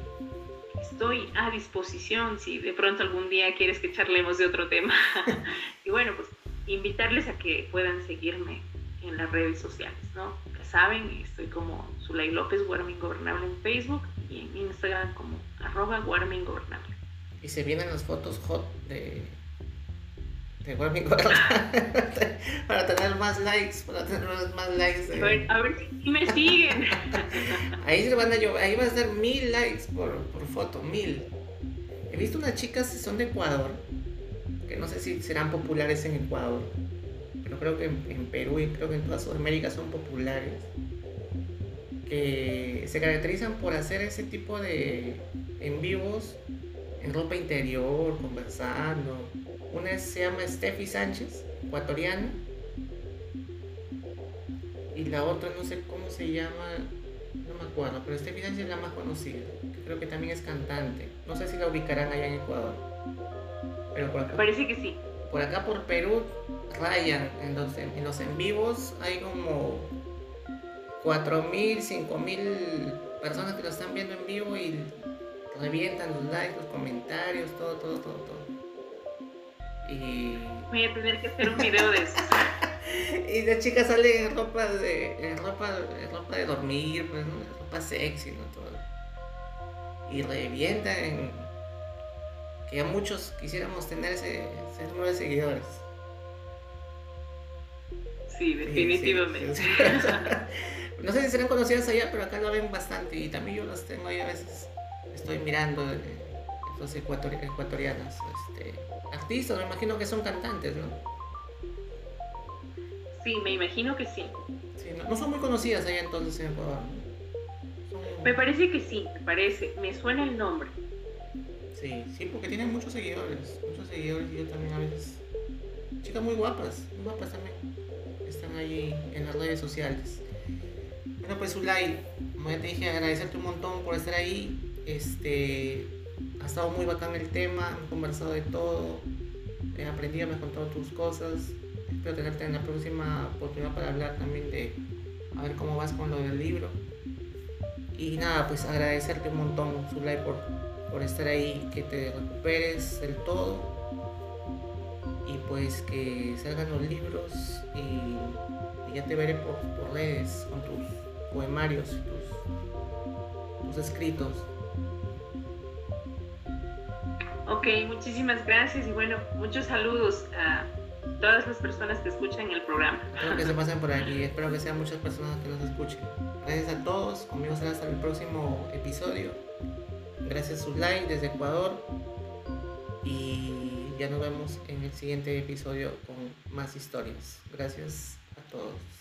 estoy a disposición si de pronto algún día quieres que charlemos de otro tema. y bueno, pues invitarles a que puedan seguirme en las redes sociales, ¿no? Ya saben, estoy como Zulay López, Warming Gobernable en Facebook y en Instagram como arroba Warming Gobernable. Y se vienen las fotos hot de para tener más likes, para tener más likes. A, ver, si me siguen. ahí, se van a, ahí va a ser mil likes por, por foto, mil. He visto unas chicas que son de Ecuador, que no sé si serán populares en Ecuador, pero creo que en, Perú y creo que en toda Sudamérica son populares, que se caracterizan por hacer ese tipo de en vivos en ropa interior, conversando una se llama Steffi Sánchez, ecuatoriana. Y la otra no sé cómo se llama, no me acuerdo, pero Steffi Sánchez es la más conocida. creo que también es cantante. No sé si la ubicarán allá en Ecuador. Pero por acá, Parece que sí. Por acá por Perú rayan. Entonces, en los en vivos hay como 4.000, 5.000 personas que lo están viendo en vivo y revientan los likes, los comentarios, todo, todo, todo, todo. Y... Voy a tener que hacer un video de eso. y la chica sale en ropa de, en ropa, en ropa de dormir, pues, ¿no? ropa sexy, ¿no? Todo. Y revienta en que ya muchos quisiéramos tener ese, ese número de seguidores. Sí, definitivamente. Sí, sí, sí. no sé si serán conocidas allá, pero acá lo ven bastante y también yo las tengo ahí a veces. Estoy mirando eh, ecuatorianas. Este, artistas, me imagino que son cantantes, ¿no? Sí, me imagino que sí. sí no, no, son muy conocidas allá entonces en Ecuador. Son... Me parece que sí, me parece. Me suena el nombre. Sí, sí, porque tienen muchos seguidores. Muchos seguidores y yo también a veces. Chicas muy guapas, muy guapas también. Están ahí en las redes sociales. Bueno, pues Ulay, como ya te dije, agradecerte un montón por estar ahí. Este, ha estado muy bacán el tema, hemos conversado de todo, he aprendido, me has contado tus cosas. Espero tenerte en la próxima oportunidad para hablar también de a ver cómo vas con lo del libro. Y nada, pues agradecerte un montón, Zulay, por, por estar ahí, que te recuperes del todo y pues que salgan los libros y, y ya te veré por, por, redes con tus poemarios, tus, tus escritos. Ok, muchísimas gracias y bueno, muchos saludos a todas las personas que escuchan el programa. Espero que se pasen por aquí, espero que sean muchas personas que nos escuchen. Gracias a todos, conmigo será hasta el próximo episodio. Gracias Zulay desde Ecuador y ya nos vemos en el siguiente episodio con más historias. Gracias a todos.